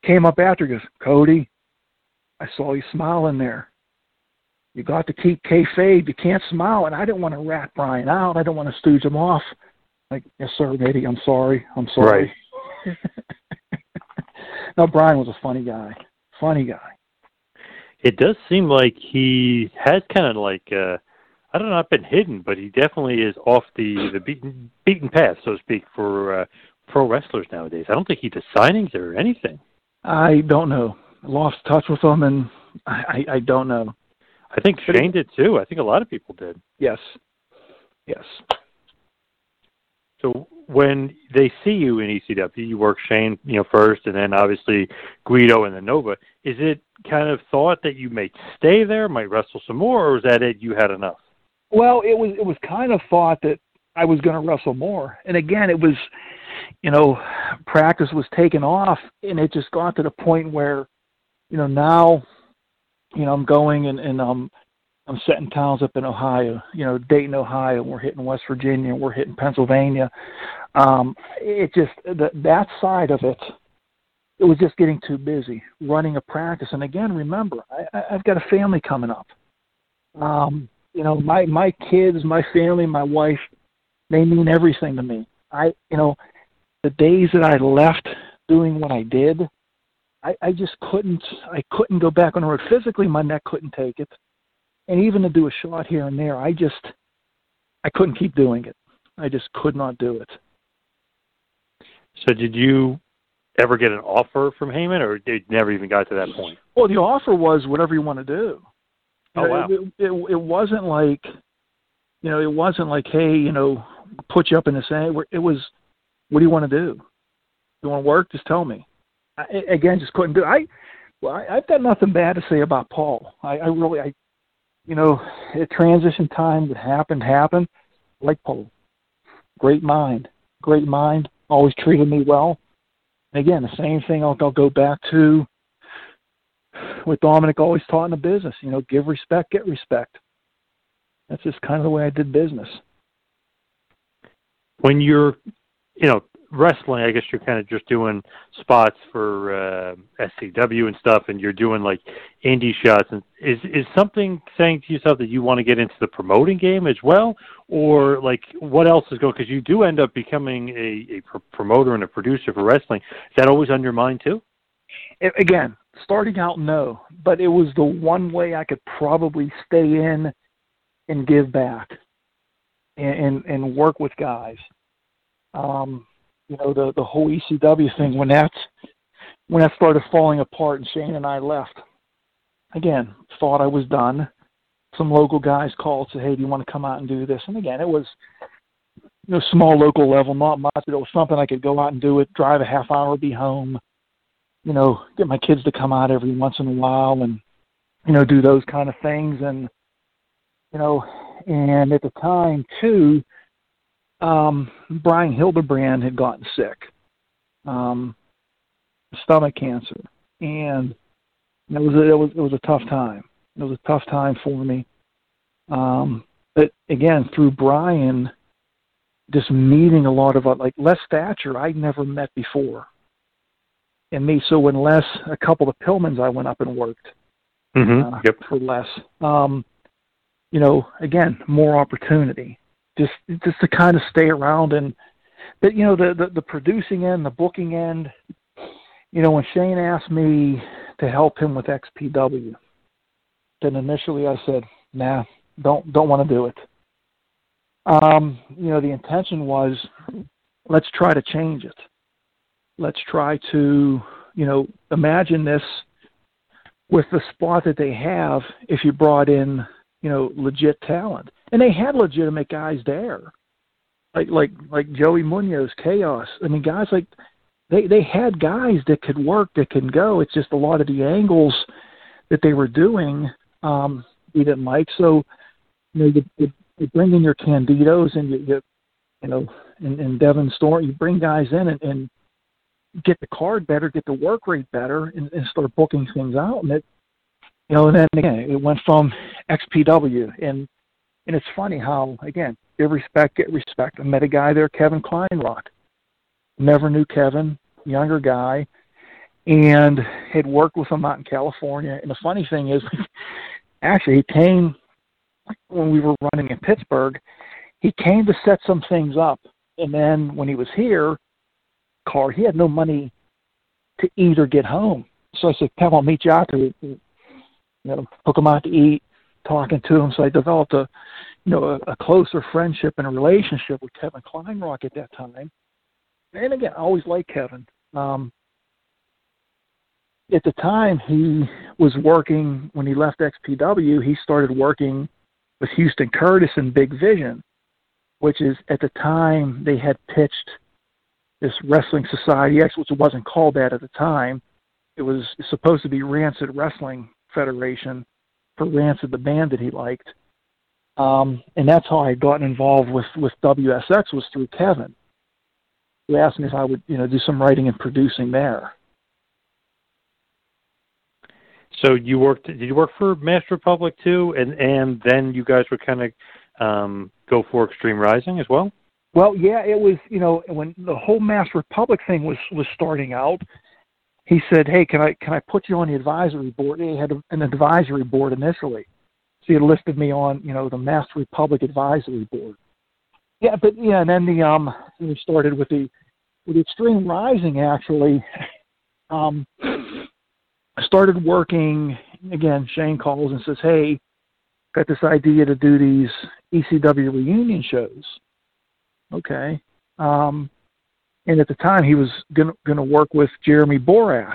came up after. Goes, "Cody, I saw you smiling there. You got to keep kayfabe. You can't smile." And I didn't want to rat Brian out. I didn't want to stooge him off. Like, yes, sir, Eddie. I'm sorry. I'm sorry. Right. now, Brian was a funny guy. Funny guy. It does seem like he has kind of like uh I don't know, not been hidden, but he definitely is off the the beaten beaten path, so to speak, for uh, pro wrestlers nowadays. I don't think he does signings or anything. I don't know. Lost touch with him, and I, I, I don't know. I think But it- Shane did too. I think a lot of people did. Yes. Yes. So when they see you in ECW, you work Shane, you know, first, and then obviously Guido and then Nova. Is it kind of thought that you may stay there, might wrestle some more, or is that it? You had enough. Well, it was it was kind of thought that I was going to wrestle more, and again, it was, you know, practice was taken off, and it just got to the point where, you know, now, you know, I'm going and and um, I'm setting towns up in Ohio, you know, Dayton, Ohio, we're hitting West Virginia, we're hitting Pennsylvania. Um, it just that that side of it, it was just getting too busy running a practice. And again, remember, I- I've got a family coming up. Um, you know, my my kids, my family, my wife, they mean everything to me. I, you know, the days that I left doing what I did, I, I just couldn't. I couldn't go back on the road physically. My neck couldn't take it, and even to do a shot here and there, I just, I couldn't keep doing it. I just could not do it. So did you ever get an offer from Heyman, or it never even got to that point? Well, the offer was whatever you want to do. Oh, wow. It, it, it wasn't like, you know, it wasn't like, hey, you know, put you up in the sand. It was, what do you want to do? You want to work? Just tell me. I, again, just couldn't do. It. I, well, I, I've got nothing bad to say about Paul. I, I really, I, you know, at transition time that happened happened. Like Paul, great mind, great mind. Always treated me well. And again, the same thing. I'll, I'll go back to what Dominic always taught in the business. You know, give respect, get respect. That's just kind of the way I did business. When you're, you know, wrestling, I guess you're kind of just doing spots for uh, SCW and stuff, and you're doing like indie shots. And is is something saying to yourself that you want to get into the promoting game as well, or like what else is going? Because you do end up becoming a, a pr- promoter and a producer for wrestling. Is that always on your mind too? A- again, starting out, no, but it was the one way I could probably stay in and give back and and, work with guys. Um, you know, the the whole ECW thing when that when that started falling apart and Shane and I left. Again, thought I was done. some local guys called said, "Hey, do you want to come out and do this?" And again, it was you know small local level, not much, but it was something I could go out and do it, drive a half hour, be home, you know, get my kids to come out every once in a while, and you know, do those kind of things, and you know, and at the time too, um, Brian Hildebrand had gotten sick, um, stomach cancer, and it was a, it was it was a tough time. It was a tough time for me. Um, but again, through Brian, just meeting a lot of uh, like Les Thatcher, I'd never met before, and me. So when Les, a couple of Pillmans, I went up and worked Mm-hmm. uh, yep. for Les. Um, you know, again, more opportunity. Just just to kind of stay around and but you know the, the the producing end, the booking end. You know, when Shane asked me to help him with XPW, then initially I said, "Nah, don't don't want to do it." Um, you know, the intention was, let's try to change it. Let's try to, you know, imagine this with the spot that they have if you brought in you know legit talent. And they had legitimate guys there. Like like like joey munoz chaos. I mean guys like they they had guys that could work that can go. It's just a lot of the angles that they were doing um we didn't like so you know you, you, you bring in your candidos and you, you you know and, and devin storm you bring guys in and, and get the card better, get the work rate better, and, and start booking things out. And it, you know, and then again, it went from XPW, and and it's funny how again, give respect, get respect. I met a guy there, Kevin Kleinrock. Never knew Kevin, younger guy, and had worked with him out in California. And the funny thing is, actually, he came when we were running in Pittsburgh. He came to set some things up, and then when he was here car. He had no money to eat or get home. So I said, Kevin, I'll meet you out there. You know, hook them out to eat, talking to him. So I developed a, you know, a, a closer friendship and a relationship with Kevin Kleinrock at that time. And again, I always liked Kevin. Um, at the time, he was working, when he left XPW, he started working with Houston Curtis and Big Vision, which is at the time they had pitched this wrestling society, actually, which wasn't called that at the time. It was supposed to be Rancid Wrestling Federation for Rancid, the band that he liked. Um, and that's how I had gotten involved with with WSX was through Kevin. He asked me if I would, you know, do some writing and producing there. So you worked? Did you work for Master Republic too? And and then you guys would kind of um, go for Extreme Rising as well. Well, yeah, it was. You know, when the whole Master Republic thing was was starting out, he said, "Hey, can I can I put you on the advisory board?" He had an advisory board initially, so he listed me on you know the Master Republic advisory board. Yeah, but yeah, and then the um we started with the with the Extreme Rising actually. Um, started working again. Shane calls and says, "Hey, got this idea to do these ECW reunion shows." Okay. Um, and at the time, he was going to work with Jeremy Borash.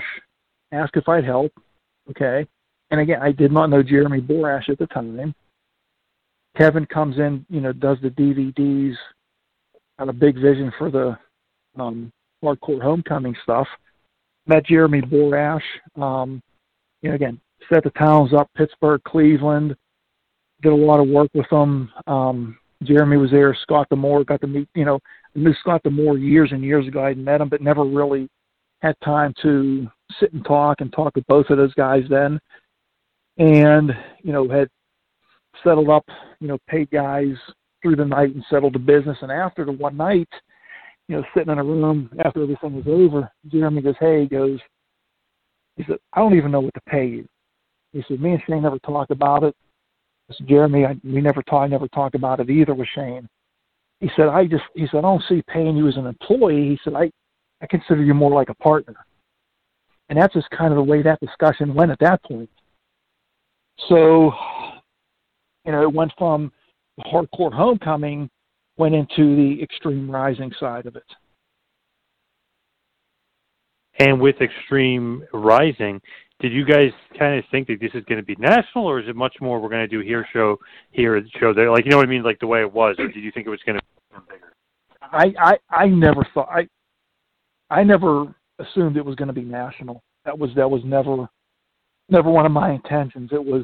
Asked if I'd help. Okay. And again, I did not know Jeremy Borash at the time. Kevin comes in, you know, does the DVDs, had a big vision for the um, hardcore homecoming stuff. Met Jeremy Borash. Um, you know, again, set the towns up, Pittsburgh, Cleveland. Did a lot of work with them. Um, Jeremy was there. Scott D'Amore got to meet. You know, knew Scott D'Amore years and years ago. I'd met him, but never really had time to sit and talk and talk with both of those guys then. And you know, had settled up. You know, paid guys through the night and settled the business. And after the one night, you know, sitting in a room after everything was over, Jeremy goes, "Hey," he goes, he said, "I don't even know what to pay you." He said, "Me and Shane never talked about it." I said, Jeremy, I, we never talk, I never talked about it either with Shane. He said, I just, he said, I don't see paying you as an employee. He said, I, I consider you more like a partner. And that's just kind of the way that discussion went at that point. So, you know, it went from hardcore homecoming, went into the extreme rising side of it. And with Extreme Rising, did you guys kind of think that this is going to be national, or is it much more we're going to do here show here show there? Like you know what I mean, like the way it was, or did you think it was going to be bigger? I I I never thought I I never assumed it was going to be national. That was that was never never one of my intentions. It was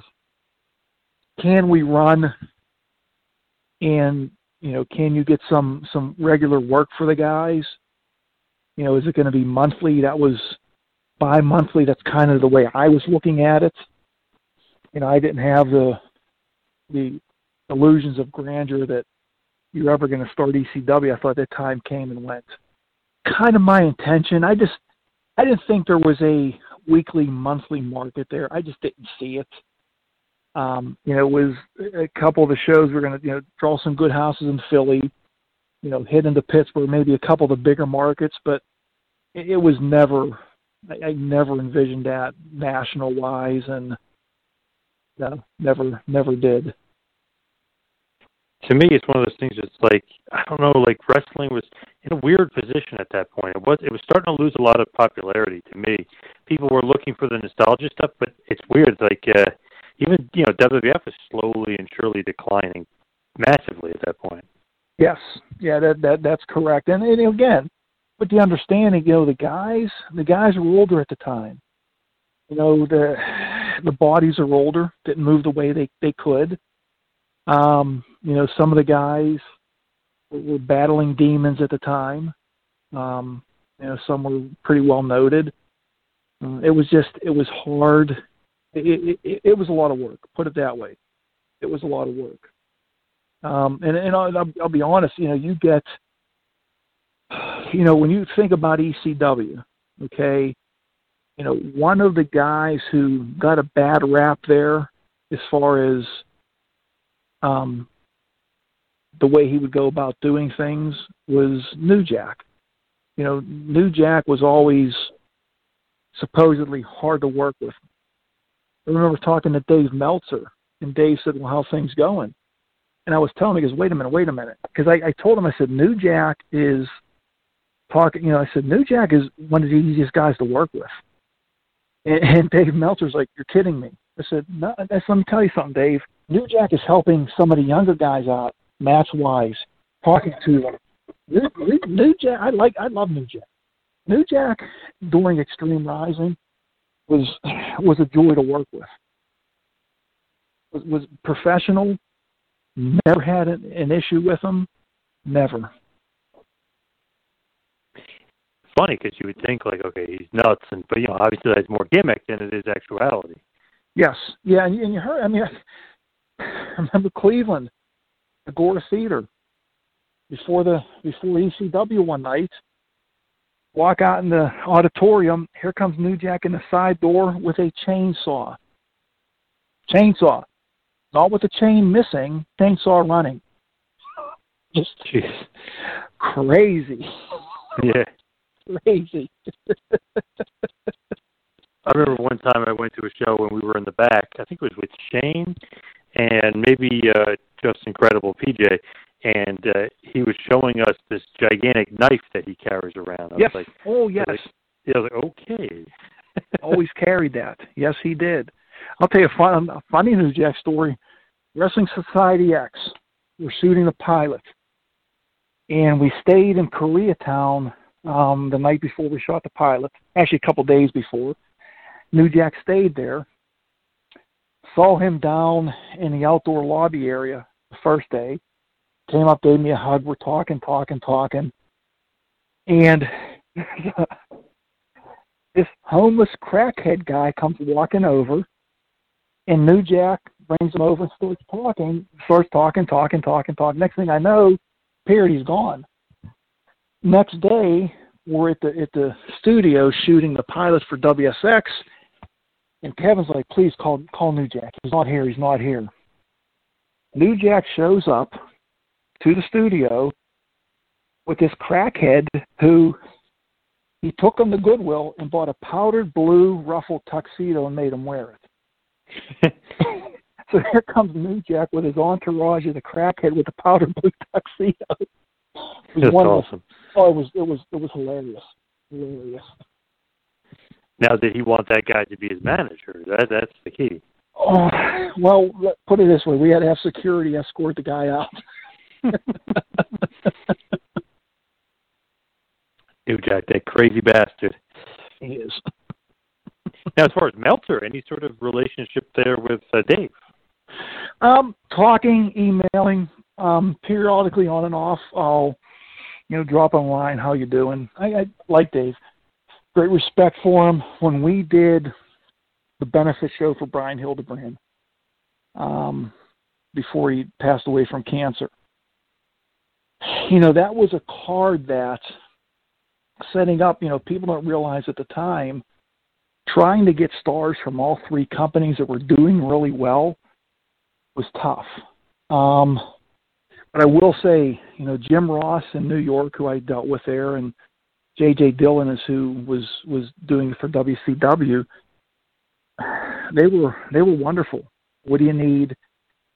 can we run and you know can you get some some regular work for the guys? You know, is it going to be monthly? That was bi-monthly. That's kind of the way I was looking at it. You know, I didn't have the the illusions of grandeur that you're ever going to start ECW. I thought that time came and went. Kind of my intention. I just I didn't think there was a weekly, monthly market there. I just didn't see it. Um, you know, it was a couple of the shows we're going to you know draw some good houses in Philly. You know, hit into Pittsburgh, maybe a couple of the bigger markets, but it, it was never I, I never envisioned that national wise, and no, never, never did. To me, it's one of those things. It's like I don't know, like wrestling was in a weird position at that point. It was it was starting to lose a lot of popularity to me. People were looking for the nostalgia stuff, but it's weird. Like uh, even you know WWF is slowly and surely declining massively at that point. Yes, yeah, that that that's correct. And, and again, with the understanding, you know, the guys, the guys were older at the time. You know, the the bodies are older, didn't move the way they they could. Um, you know, some of the guys were battling demons at the time. Um, you know, some were pretty well noted. Uh, it was just, it was hard. It, it, it was a lot of work. Put it that way. It was a lot of work. Um, and and I'll, I'll be honest. You know, you get you know, when you think about ECW, okay, you know, one of the guys who got a bad rap there as far as um, the way he would go about doing things was New Jack. You know, New Jack was always supposedly hard to work with. I remember talking to Dave Meltzer, and Dave said, "Well, how things going?" And I was telling him, "He goes, wait a minute, wait a minute," because I, I told him, I said, "New Jack is talking, you know, I said, New Jack is one of the easiest guys to work with. And, and Dave Meltzer's like, you're kidding me. I said, no, let me tell you something, Dave. New Jack is helping some of the younger guys out, match wise, talking to them. New, New, New Jack, I like, I love New Jack. New Jack during Extreme Rising was was a joy to work with. Was, was professional. Never had an, an issue with him. Never funny because you would think like, okay, he's nuts, and but you know, obviously that's more gimmick than it is actuality. Yes, yeah, and you, and you heard. I mean, I remember Cleveland, the Agora Theater, before the before ECW one night. Walk out in the auditorium. Here comes New Jack in the side door with a chainsaw. Chainsaw, not with the chain missing. Chainsaw running. Just Jeez. crazy. Yeah crazy. I remember one time I went to a show when we were in the back. I think it was with Shane and maybe uh, Justin Credible PJ, and uh, he was showing us this gigantic knife that he carries around. I yes. Was like, oh yes. I was like, yeah, I was like, okay. Always carried that. Yes, he did. I'll tell you a, fun, a funny New Jack story. Wrestling Society X. We're shooting the pilot, and we stayed in Koreatown um, the night before we shot the pilot, actually a couple days before. New Jack stayed there. Saw him down in the outdoor lobby area the first day. Came up, gave me a hug. We're talking, talking, talking. And this homeless crackhead guy comes walking over, and New Jack brings him over and starts talking, starts talking, talking, talking, talking. Next thing I know, period, he's gone next day we're at the at the studio shooting the pilot for WSX, and Kevin's like, "Please call call New Jack. He's not here. He's not here." New Jack shows up to the studio with this crackhead who he took him to Goodwill and bought a powdered blue ruffled tuxedo and made him wear it. so here comes New Jack with his entourage of the crackhead with the powdered blue tuxedo. That's awesome. Oh, it was it was it was hilarious, hilarious. Now, did he want that guy to be his manager? That that's the key. Oh, well, let, put it this way: we had to have security escort the guy out. Dude, Jack, that crazy bastard. he is. Now, as far as Meltzer, any sort of relationship there with uh, Dave? Um, talking, emailing, um, periodically on and off. I'll, you know, drop on line. How you doing? I, I like Dave. Great respect for him. When we did the benefit show for Brian Hildebrand, um, before he passed away from cancer, you know, that was a card that setting up. You know, people don't realize at the time trying to get stars from all three companies that were doing really well was tough. Um, but I will say, you know, Jim Ross in New York, who I dealt with there, and J.J. Dillon is who was was doing for WCW. They were they were wonderful. What do you need?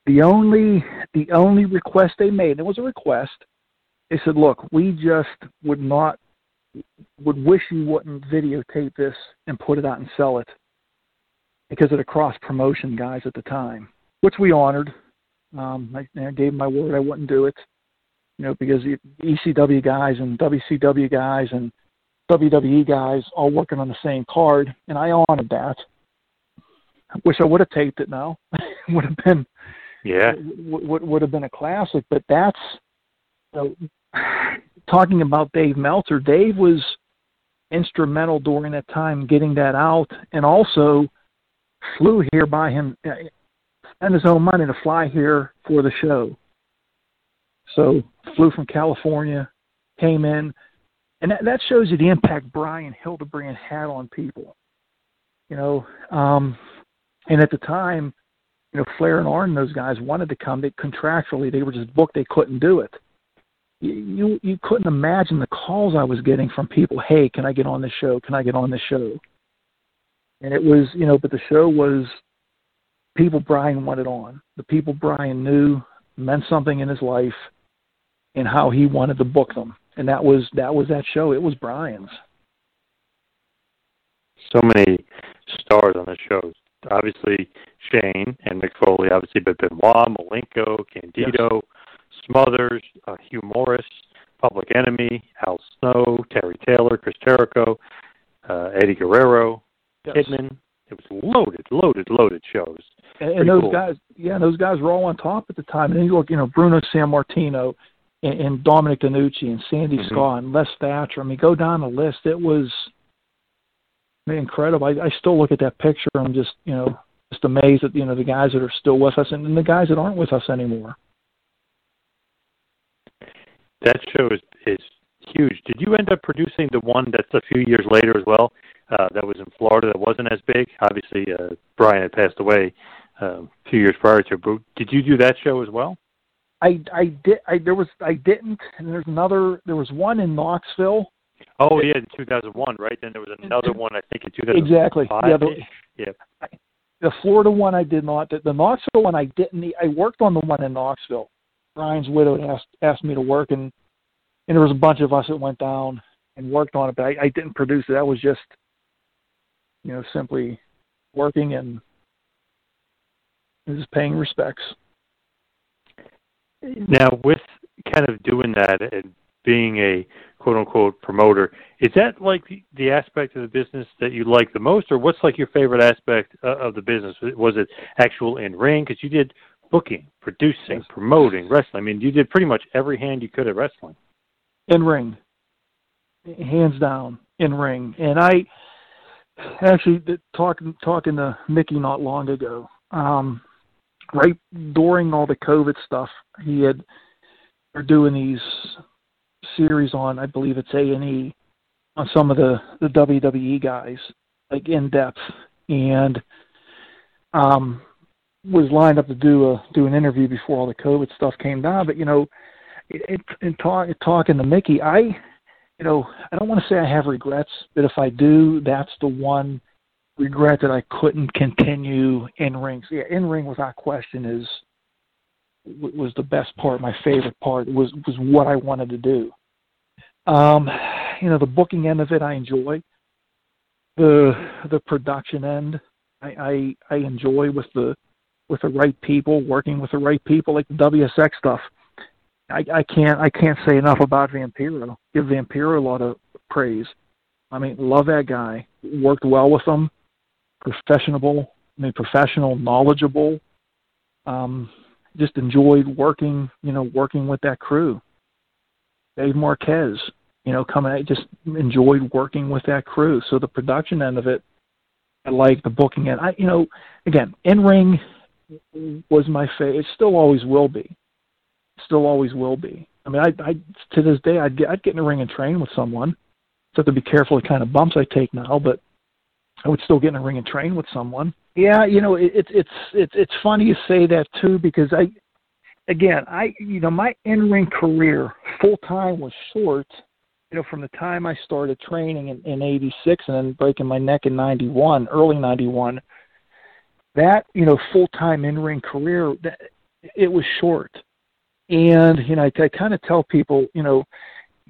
The only the only request they made, and it was a request. They said, "Look, we just would not would wish you wouldn't videotape this and put it out and sell it because of the cross promotion guys at the time, which we honored. Um, I, I gave my word I wouldn't do it, you know, because the ECW guys and WCW guys and WWE guys all working on the same card, and I honored that. I wish I would have taped it now. would have been Yeah. would would have been a classic. But that's you know, talking about Dave Meltzer. Dave was instrumental during that time getting that out, and also flew here by him, spent his own money to fly here for the show. So flew from California, came in, and that, that shows you the impact Brian Hildebrand had on people. You know, um, and at the time, you know, Flair and Arn, those guys wanted to come. They contractually, they were just booked. They couldn't do it. You, you you couldn't imagine the calls I was getting from people. Hey, can I get on this show? Can I get on this show? And it was, you know, but the show was people Brian wanted on. The people Brian knew meant something in his life, and how he wanted to book them. And that was that was that show. It was Brian's. So many stars on the shows. Obviously, Shane and Mick Foley, obviously, but Benoit, Malenko, Candido, Smothers, uh, Hugh Morrus, Public Enemy, Al Snow, Terry Taylor, Chris Jericho, uh, Eddie Guerrero, Yes. Kidman. It was loaded, loaded, loaded shows. And, and those cool. guys, yeah, those guys were all on top at the time. And then you look, you know, Bruno Sammartino and, and Dominic DeNucci and Sandy Mhm. Scott and Les Thatcher. I mean, go down the list. It was incredible. I, I still look at that picture. I'm just, you know, just amazed at you know the guys that are still with us and, and the guys that aren't with us anymore. That show is is huge. Did you end up producing the one that's a few years later as well? Uh, that was in Florida. That wasn't as big. Obviously, uh, Brian had passed away um, a few years prior to. But did you do that show as well? I I did I there was I didn't and there's another there was one in Knoxville Oh yeah, in 2001, right? Then there was another one I think in 2005. exactly yeah the, yeah. the Florida one I did not the, the Knoxville one I didn't I worked on the one in Knoxville Brian's widow asked asked me to work and and there was a bunch of us that went down and worked on it but I, I didn't produce it that was just you know simply working and just paying respects Now, with kind of doing that and being a quote unquote promoter, is that like the, the aspect of the business that you like the most, or what's like your favorite aspect uh, of the business? Was it actual in ring? Because you did booking, producing, promoting, wrestling. I mean, you did pretty much every hand you could at wrestling. in ring, hands down in ring. And I actually talking talking to Mickey not long ago. Um, right during all the COVID stuff, he had they're doing these series on I believe it's A and E on some of the the WWE guys like in depth and um was lined up to do a do an interview before all the COVID stuff came down. But you know, it, it, in talk, talking to Mickey, I, you know, I don't want to say I have regrets, but if I do, that's the one regret that I couldn't continue in ring. So, yeah, in ring without question is was the best part. My favorite part was was what I wanted to do. Um, you know, the booking end of it I enjoy. The the production end. I, I I enjoy with the with the right people, working with the right people, like the WSX stuff. I, I can't I can't say enough about Vampiro. Give Vampiro a lot of praise. I mean, love that guy. Worked well with him. Professional. I mean, professional, knowledgeable. Um, just enjoyed working. You know, working with that crew. Dave Marquez. You know, coming. I just enjoyed working with that crew. So the production end of it, I like the booking end. I, you know, again, in ring was my favorite. It still always will be. Still always will be. I mean, I, I to this day, I'd get, I'd get in a ring and train with someone. So I have to be careful the kind of bumps I take now, but I would still get in a ring and train with someone. Yeah, you know, it's it, it's it's it's funny you say that too because I, again, I you know my in ring career full time was short. You know, from the time I started training in, in '86 and then breaking my neck in '91, early '91 that you know full time in ring career that it was short and you know I, I kind of tell people you know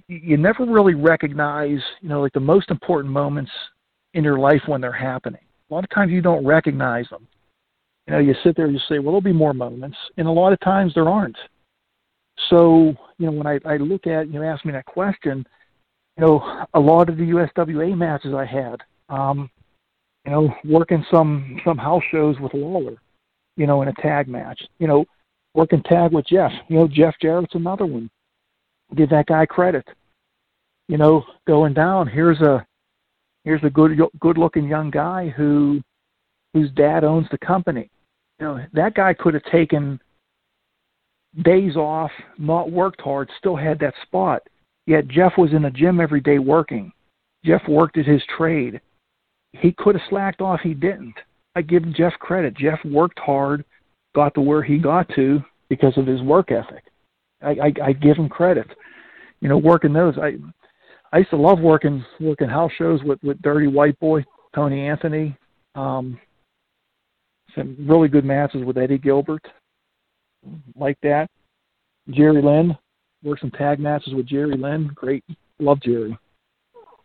you never really recognize you know like the most important moments in your life when they're happening a lot of times you don't recognize them you know you sit there and you say well there'll be more moments and a lot of times there aren't so you know when i i look at you know ask me that question you know a lot of the uswa matches i had um you know, working some some house shows with Lawler, you know, in a tag match. You know, working tag with Jeff. You know, Jeff Jarrett's another one. Give that guy credit. You know, going down. Here's a here's a good good looking young guy who whose dad owns the company. You know, that guy could have taken days off, not worked hard, still had that spot. Yet Jeff was in the gym every day working. Jeff worked at his trade he could have slacked off. He didn't. I give Jeff credit. Jeff worked hard, got to where he got to because of his work ethic. I, I, I give him credit. You know, working those. I I used to love working working house shows with with Dirty White Boy, Tony Anthony. Um, some really good matches with Eddie Gilbert, like that. Jerry Lynn worked some tag matches with Jerry Lynn. Great, love Jerry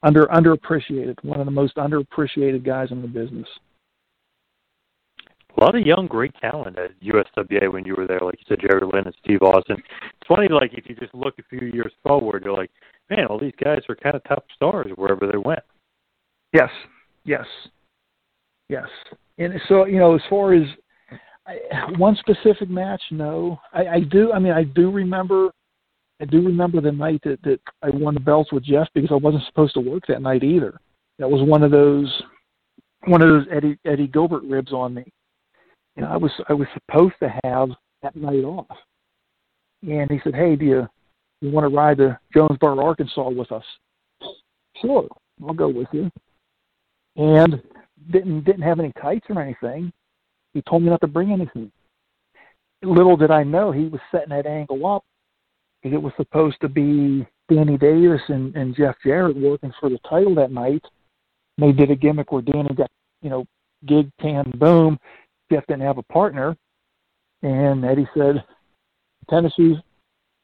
under underappreciated, one of the most underappreciated guys in the business. A lot of young, great talent at USWA when you were there, like you said, Jerry Lynn and Steve Austin. It's funny, like if you just look a few years forward, you're like, man, all these guys are kind of top stars wherever they went. Yes, yes, yes. And so, you know, as far as I, one specific match, no, I, I do. I mean, I do remember I do remember the night that, that I won the belts with Jeff because I wasn't supposed to work that night either. That was one of those one of those Eddie Eddie Gilbert ribs on me. You know, I was I was supposed to have that night off. And he said, Hey, do you you want to ride to Jonesboro, Arkansas with us? Sure, I'll go with you. And didn't didn't have any tights or anything. He told me not to bring anything. Little did I know he was setting that angle up it was supposed to be Danny Davis and, and Jeff Jarrett working for the title that night. And they did a gimmick where Danny got, you know, gig, can, boom. Jeff didn't have a partner. And Eddie said, tennis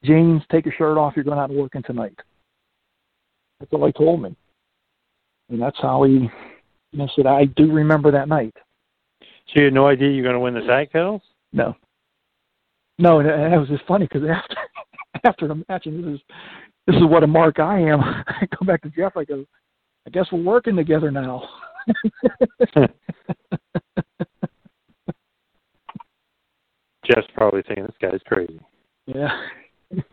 jeans, take your shirt off. You're going out and working tonight. That's all he told me. And that's how he you know, said, I do remember that night. So you had no idea you were going to win the tag titles? No. No, and it was just funny because after after the match, and this is this is what a mark I am. I go back to Jeff. I go, I guess we're working together now. Jeff's probably saying this guy's crazy. Yeah. So,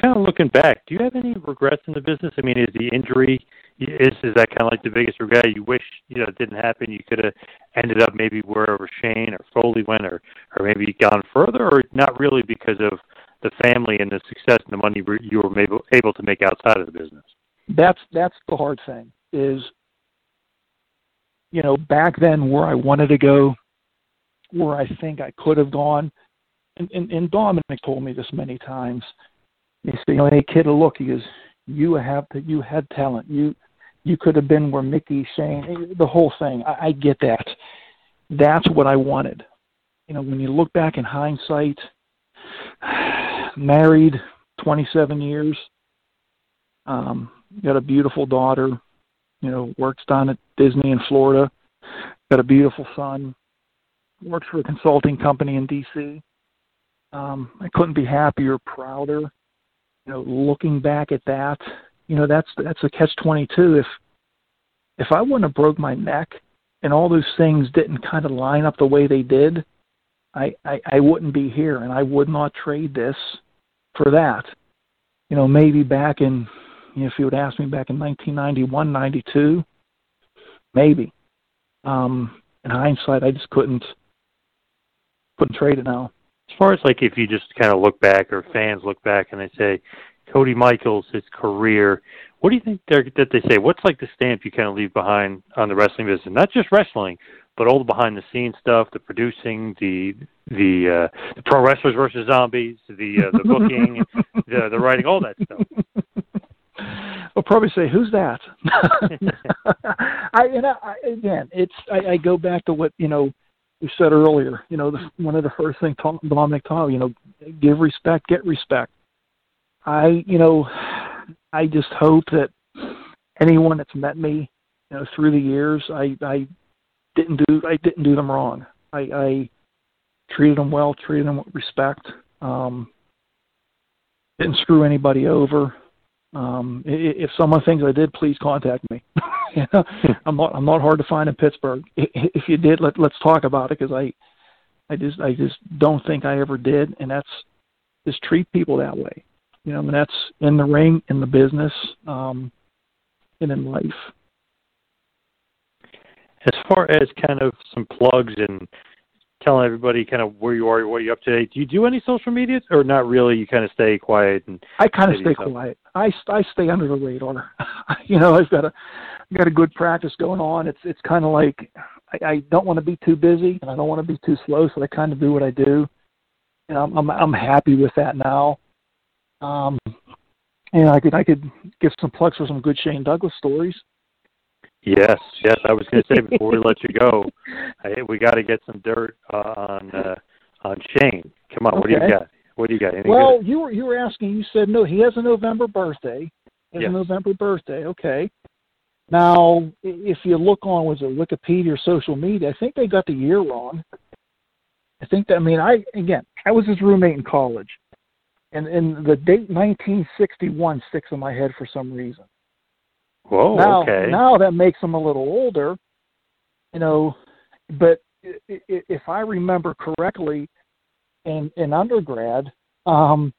kind of looking back, do you have any regrets in the business? I mean, is the injury is is that kind of like the biggest regret? You wish you know it didn't happen. You could have ended up maybe wherever Shane or Foley went, or or maybe gone further, or not really because of the family and the success and the money you were able able to make outside of the business. That's that's the hard thing. Is you know back then where I wanted to go, where I think I could have gone, and and, and Dominic told me this many times. He said, you know, hey kid, look, he goes, you have to, you had talent. You you could have been where Mickey, Shane, the whole thing. I, I get that. That's what I wanted. You know, when you look back in hindsight, married 27 years, um, got a beautiful daughter, You know, works down at Disney in Florida. Got a beautiful son. Works for a consulting company in D.C. Um, I couldn't be happier, prouder. You know, looking back at that, you know, that's that's a catch twenty two. If if I wouldn't have broke my neck and all those things didn't kind of line up the way they did, I, I, I wouldn't be here and I would not trade this for that. You know, maybe back in, you know, if you would ask me back in 1991, 92, maybe. Um, in hindsight, I just couldn't, couldn't trade it now. As far as like if you just kind of look back or fans look back and they say, Cody Michaels, his career, what do you think that they say? What's like the stamp you kind of leave behind on the wrestling business? Not just wrestling, but all the behind the scenes stuff, the producing, the the, uh, the pro wrestlers versus zombies, the uh, the booking, the the writing, all that stuff. I'll probably say, "Who's that?" I and I, again, it's I, I go back to what you know we said earlier. You know, the, one of the first things Tom, Dominic taught, you know, give respect, get respect. I, you know, I just hope that anyone that's met me, you know, through the years, I, I didn't do, I didn't do them wrong. I, I treated them well, treated them with respect. Um, didn't screw anybody over. Um, if someone thinks I did, please contact me. you know, I'm not, I'm not hard to find in Pittsburgh. If you did, let, let's talk about it because I, I just, I just don't think I ever did, and that's just treat people that way. You know, and that's in the ring, in the business, um, and in life. As far as kind of some plugs and telling everybody kind of where you are, what you're up to date, do you do any social media or not really? You kind of stay quiet and I kind of stay quiet. I I stay under the radar. you know, I've got a I've got a good practice going on. It's it's kind of like I, I don't want to be too busy and I don't want to be too slow, so I kind of do what I do. And I'm I'm, I'm happy with that now. Um, and I could I could give some plugs for some good Shane Douglas stories. Yes, yes. I was going to say before we let you go, I, we got to get some dirt uh, on uh, on Shane. Come on, okay. what do you got? What do you got? Any well, good? you were you were asking. You said no. He has a November birthday. He has yes. a November birthday. Okay. Now, if you look on was it Wikipedia or social media, I think they got the year wrong. I think that I mean I again I was his roommate in college and and the date 1961 sticks in my head for some reason. Whoa, now, okay. Now that makes him a little older, you know, but if I remember correctly, in in undergrad, um,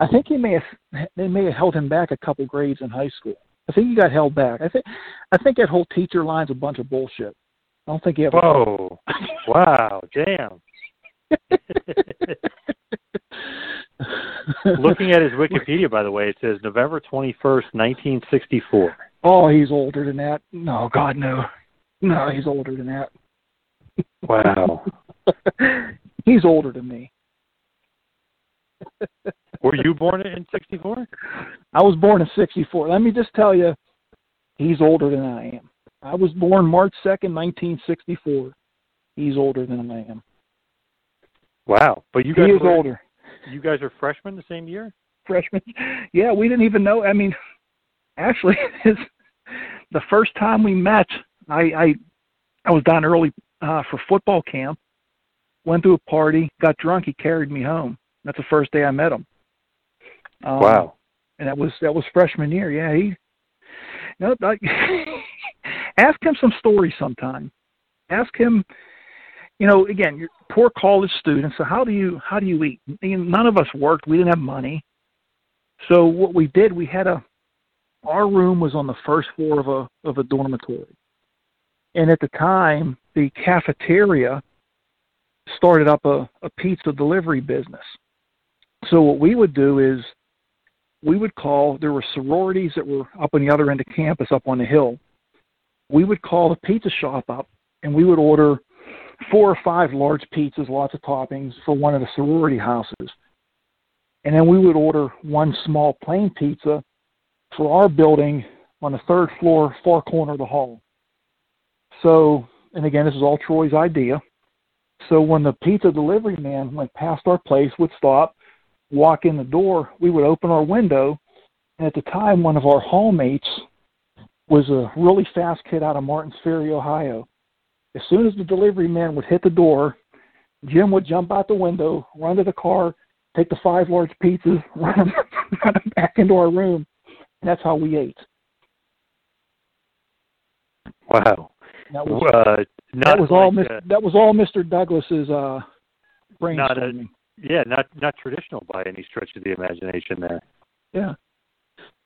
I think he may have they may have held him back a couple grades in high school. I think he got held back. I think I think that whole teacher line's a bunch of bullshit. I don't think he ever. Whoa! wow! Damn. Looking at his Wikipedia, by the way, it says November 21st, 1964. Oh, he's older than that. No, God, no. No, he's older than that. Wow. he's older than me. Were you born in 64? I was born in 64. Let me just tell you, he's older than I am. I was born March 2nd, 1964. He's older than I am. Wow. But you guys he is were, older. You guys are freshmen the same year? Freshmen. Yeah, we didn't even know. I mean, actually, the first time we met, I I, I was down early uh, for football camp. Went to a party, got drunk. He carried me home. That's the first day I met him. Um, wow. And that was that was freshman year. Yeah, he. No, I, ask him some stories sometime. Ask him you know, again, you're poor college students. So how do you how do you eat? None of us worked. We didn't have money. So what we did, we had a our room was on the first floor of a of a dormitory, and at the time, the cafeteria started up a, a pizza delivery business. So what we would do is we would call there were sororities that were up on the other end of campus up on the hill. We would call the pizza shop up and we would order four or five large pizzas, lots of toppings for one of the sorority houses. And then we would order one small plain pizza for our building on the third floor, far corner of the hall. So, and again, this is all Troy's idea. So when the pizza delivery man went past our place, would stop, walk in the door, we would open our window, and at the time, one of our hallmates was a really fast kid out of Martins Ferry, Ohio. As soon as the delivery man would hit the door, Jim would jump out the window, run to the car, take the five large pizzas, run them, back into our room. And that's how we ate. Wow. That was Uh, not that was all like, Mr. uh, that was all Mr. Douglas's uh Not a- yeah, not not traditional by any stretch of the imagination there. Yeah.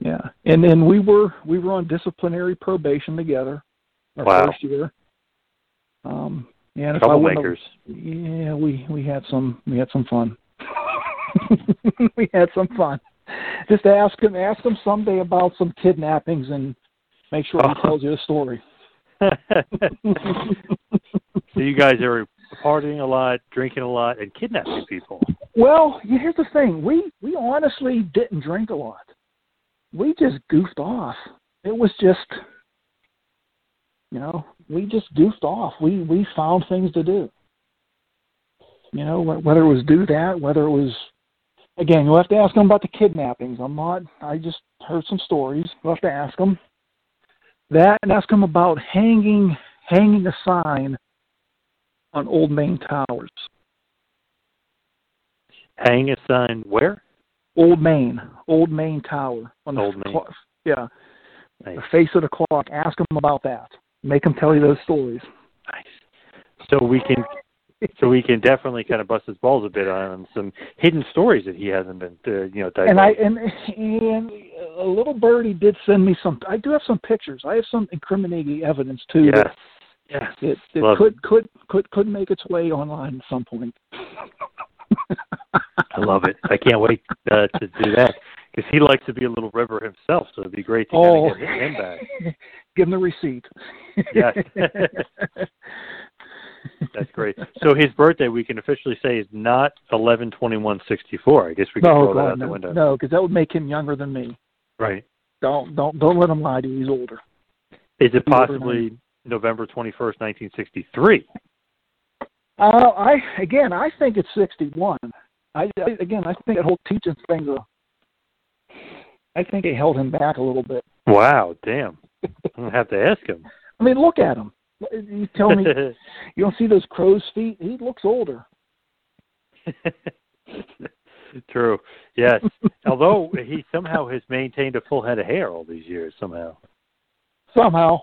Yeah. And then we were we were on disciplinary probation together our Wow. first year. Um and if I wouldn't yeah, we we had some we had some fun. we had some fun. Just ask him ask him someday about some kidnappings and make sure he Oh. tells you a story. so you guys are partying a lot, drinking a lot, and kidnapping people. Well, here's the thing. We we honestly didn't drink a lot. We just goofed off. It was just you know, we just goofed off. We we found things to do. You know, whether it was do that, whether it was again, you'll have to ask them about the kidnappings. I'm not I just heard some stories. You'll have to ask them that and ask them about hanging hanging a sign on Old Main Towers. Hang a sign where? Old Main, Old Main Tower on the Old Main. clock- yeah, Nice. the face of the clock. Ask them about that. Make them tell you those stories. Nice. So we can, so we can definitely kind of bust his balls a bit on some hidden stories that he hasn't been, uh, you know, And I and and a little birdie did send me some. I do have some pictures. I have some incriminating evidence too. yes, that yes. It, it Love could could could could make its way online at some point. I love it. I can't wait uh, to do that because he likes to be a little river himself. So it'd be great to Oh, kind of get him back. give him the receipt. Yes. That's great. So his birthday, we can officially say, is not eleven twenty one sixty four. I guess we can no, throw that God, out the window. no, because that would make him younger than me. Right. Don't don't don't let him lie to you. He's older. Is it He's possibly November twenty first, nineteen sixty three? Uh, I again, I think it's sixty-one. I, I again, I think that whole teaching thing's a. I think it held him back a little bit. Wow, damn. I'm gonna have to ask him. I mean, look at him. You tell me you don't see those crow's feet? He looks older. True. Yes. Although he somehow has maintained a full head of hair all these years, somehow. Somehow,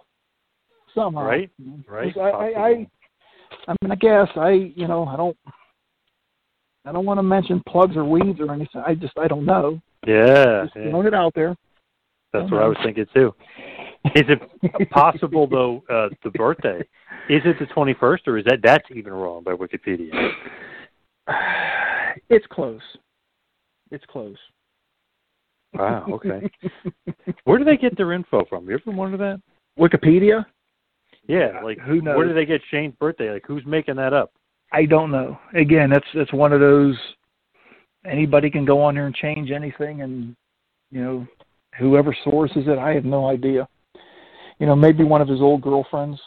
somehow. Right? Right. I, I, I, I mean, I guess I, you know, I don't, I don't want to mention plugs or weeds or anything. I just, I don't know. yeah. Just yeah. throwing it out there. That's what I was thinking too. Is it possible though? Uh, the birthday is it the twenty first, or is that that's even wrong by Wikipedia? It's close. It's close. Wow. Okay. Where do they get their info from? You ever wonder that? Wikipedia? Yeah. Like Who knows? Where do they get Shane's birthday? Like who's making that up? I don't know. Again, that's that's one of those. Anybody can go on there and change anything, and you know, whoever sources it, I have no idea. You know, maybe one of his old girlfriends.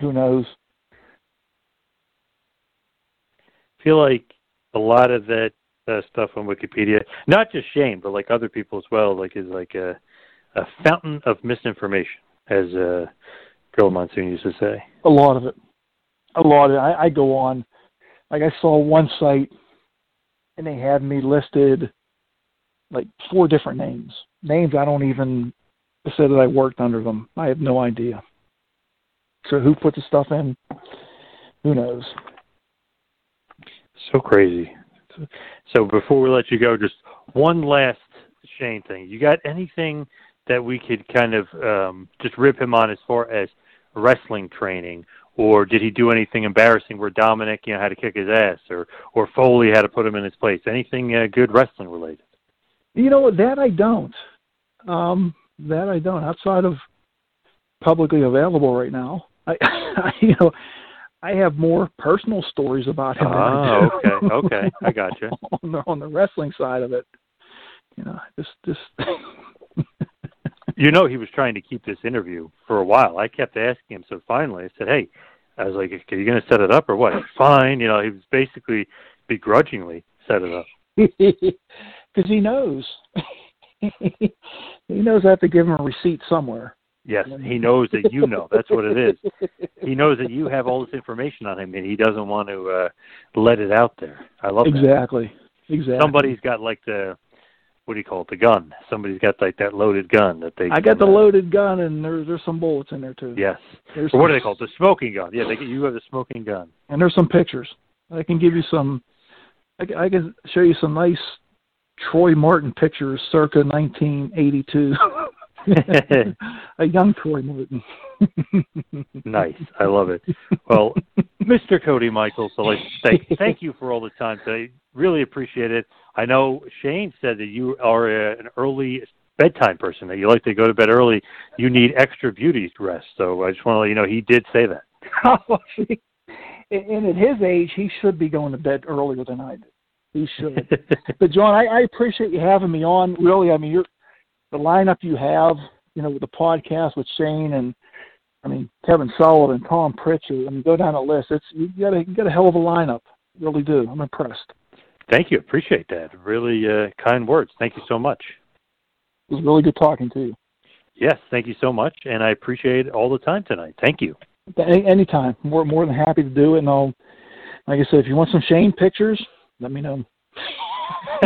Who knows? I feel like a lot of that uh, stuff on Wikipedia, not just Shane, but like other people as well, like is like a a fountain of misinformation, as uh, Gorilla Monsoon used to say. A lot of it. A lot of it. I, I go on. Like I saw one site, and they had me listed like four different names. Names I don't even said that I worked under them. I have no idea. So who put the stuff in? Who knows? So crazy. So before we let you go, just one last Shane thing. You got anything that we could kind of um, just rip him on as far as wrestling training, or did he do anything embarrassing where Dominic, you know, had to kick his ass, or or Foley had to put him in his place? Anything uh, good wrestling related? You know what? That I don't. Um, that I don't. Outside of publicly available right now, I, I you know, I have more personal stories about him. Oh, okay, okay, I got you. on the on the wrestling side of it, you know, just just. You know, he was trying to keep this interview for a while. I kept asking him, so finally I said, "Hey," I was like, "Are you going to set it up or what?" Fine. You know, he was basically begrudgingly set it up. because he knows he knows I have to give him a receipt somewhere. Yes, he knows that you know. That's what it is. He knows that you have all this information on him, and he doesn't want to uh, let it out there. I love exactly. that. Exactly. Somebody's got like the what do you call it? The gun. Somebody's got like that loaded gun that they. I got the uh, loaded gun, and there's there's some bullets in there too. Yes. There's Or what do they call it? The smoking gun. Yeah, they, you have the smoking gun. And there's some pictures. I can give you some. I, can- I can show you some nice Troy Martin pictures, circa 1982. A young Troy Martin. Nice. I love it. Well, Mr. Cody Michaels, so like thank thank you for all the time today. Really appreciate it. I know Shane said that you are a, an early bedtime person, that you like to go to bed early. You need extra beauty rest. So I just want to let you know he did say that. Oh, and at his age, he should be going to bed earlier than I do. He should. but John, I, I appreciate you having me on. Really, I mean, you're the lineup you have, you know, with the podcast with Shane and I mean Kevin Sullivan, Tom Prichard. I mean, go down the list. It's you got a you got a hell of a lineup. You really do. I'm impressed. Thank you. Appreciate that. Really uh, kind words. Thank you so much. It was really good talking to you. Yes, thank you so much, and I appreciate all the time tonight. Thank you. Any anytime, more more than happy to do it. And I'll, like I said, if you want some Shane pictures, let me know.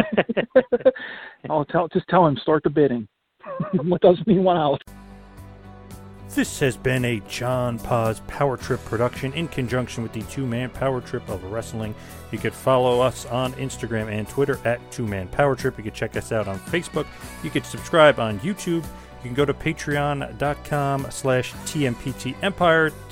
I'll tell just tell him start the bidding. what doesn't mean one out. This has been a John Paz Power Trip production in conjunction with the Two Man Power Trip of Wrestling. You could follow us on Instagram and Twitter at Two Man Power Trip. You could check us out on Facebook. You could subscribe on YouTube. You can go to patreon.com slash TMPT Empire to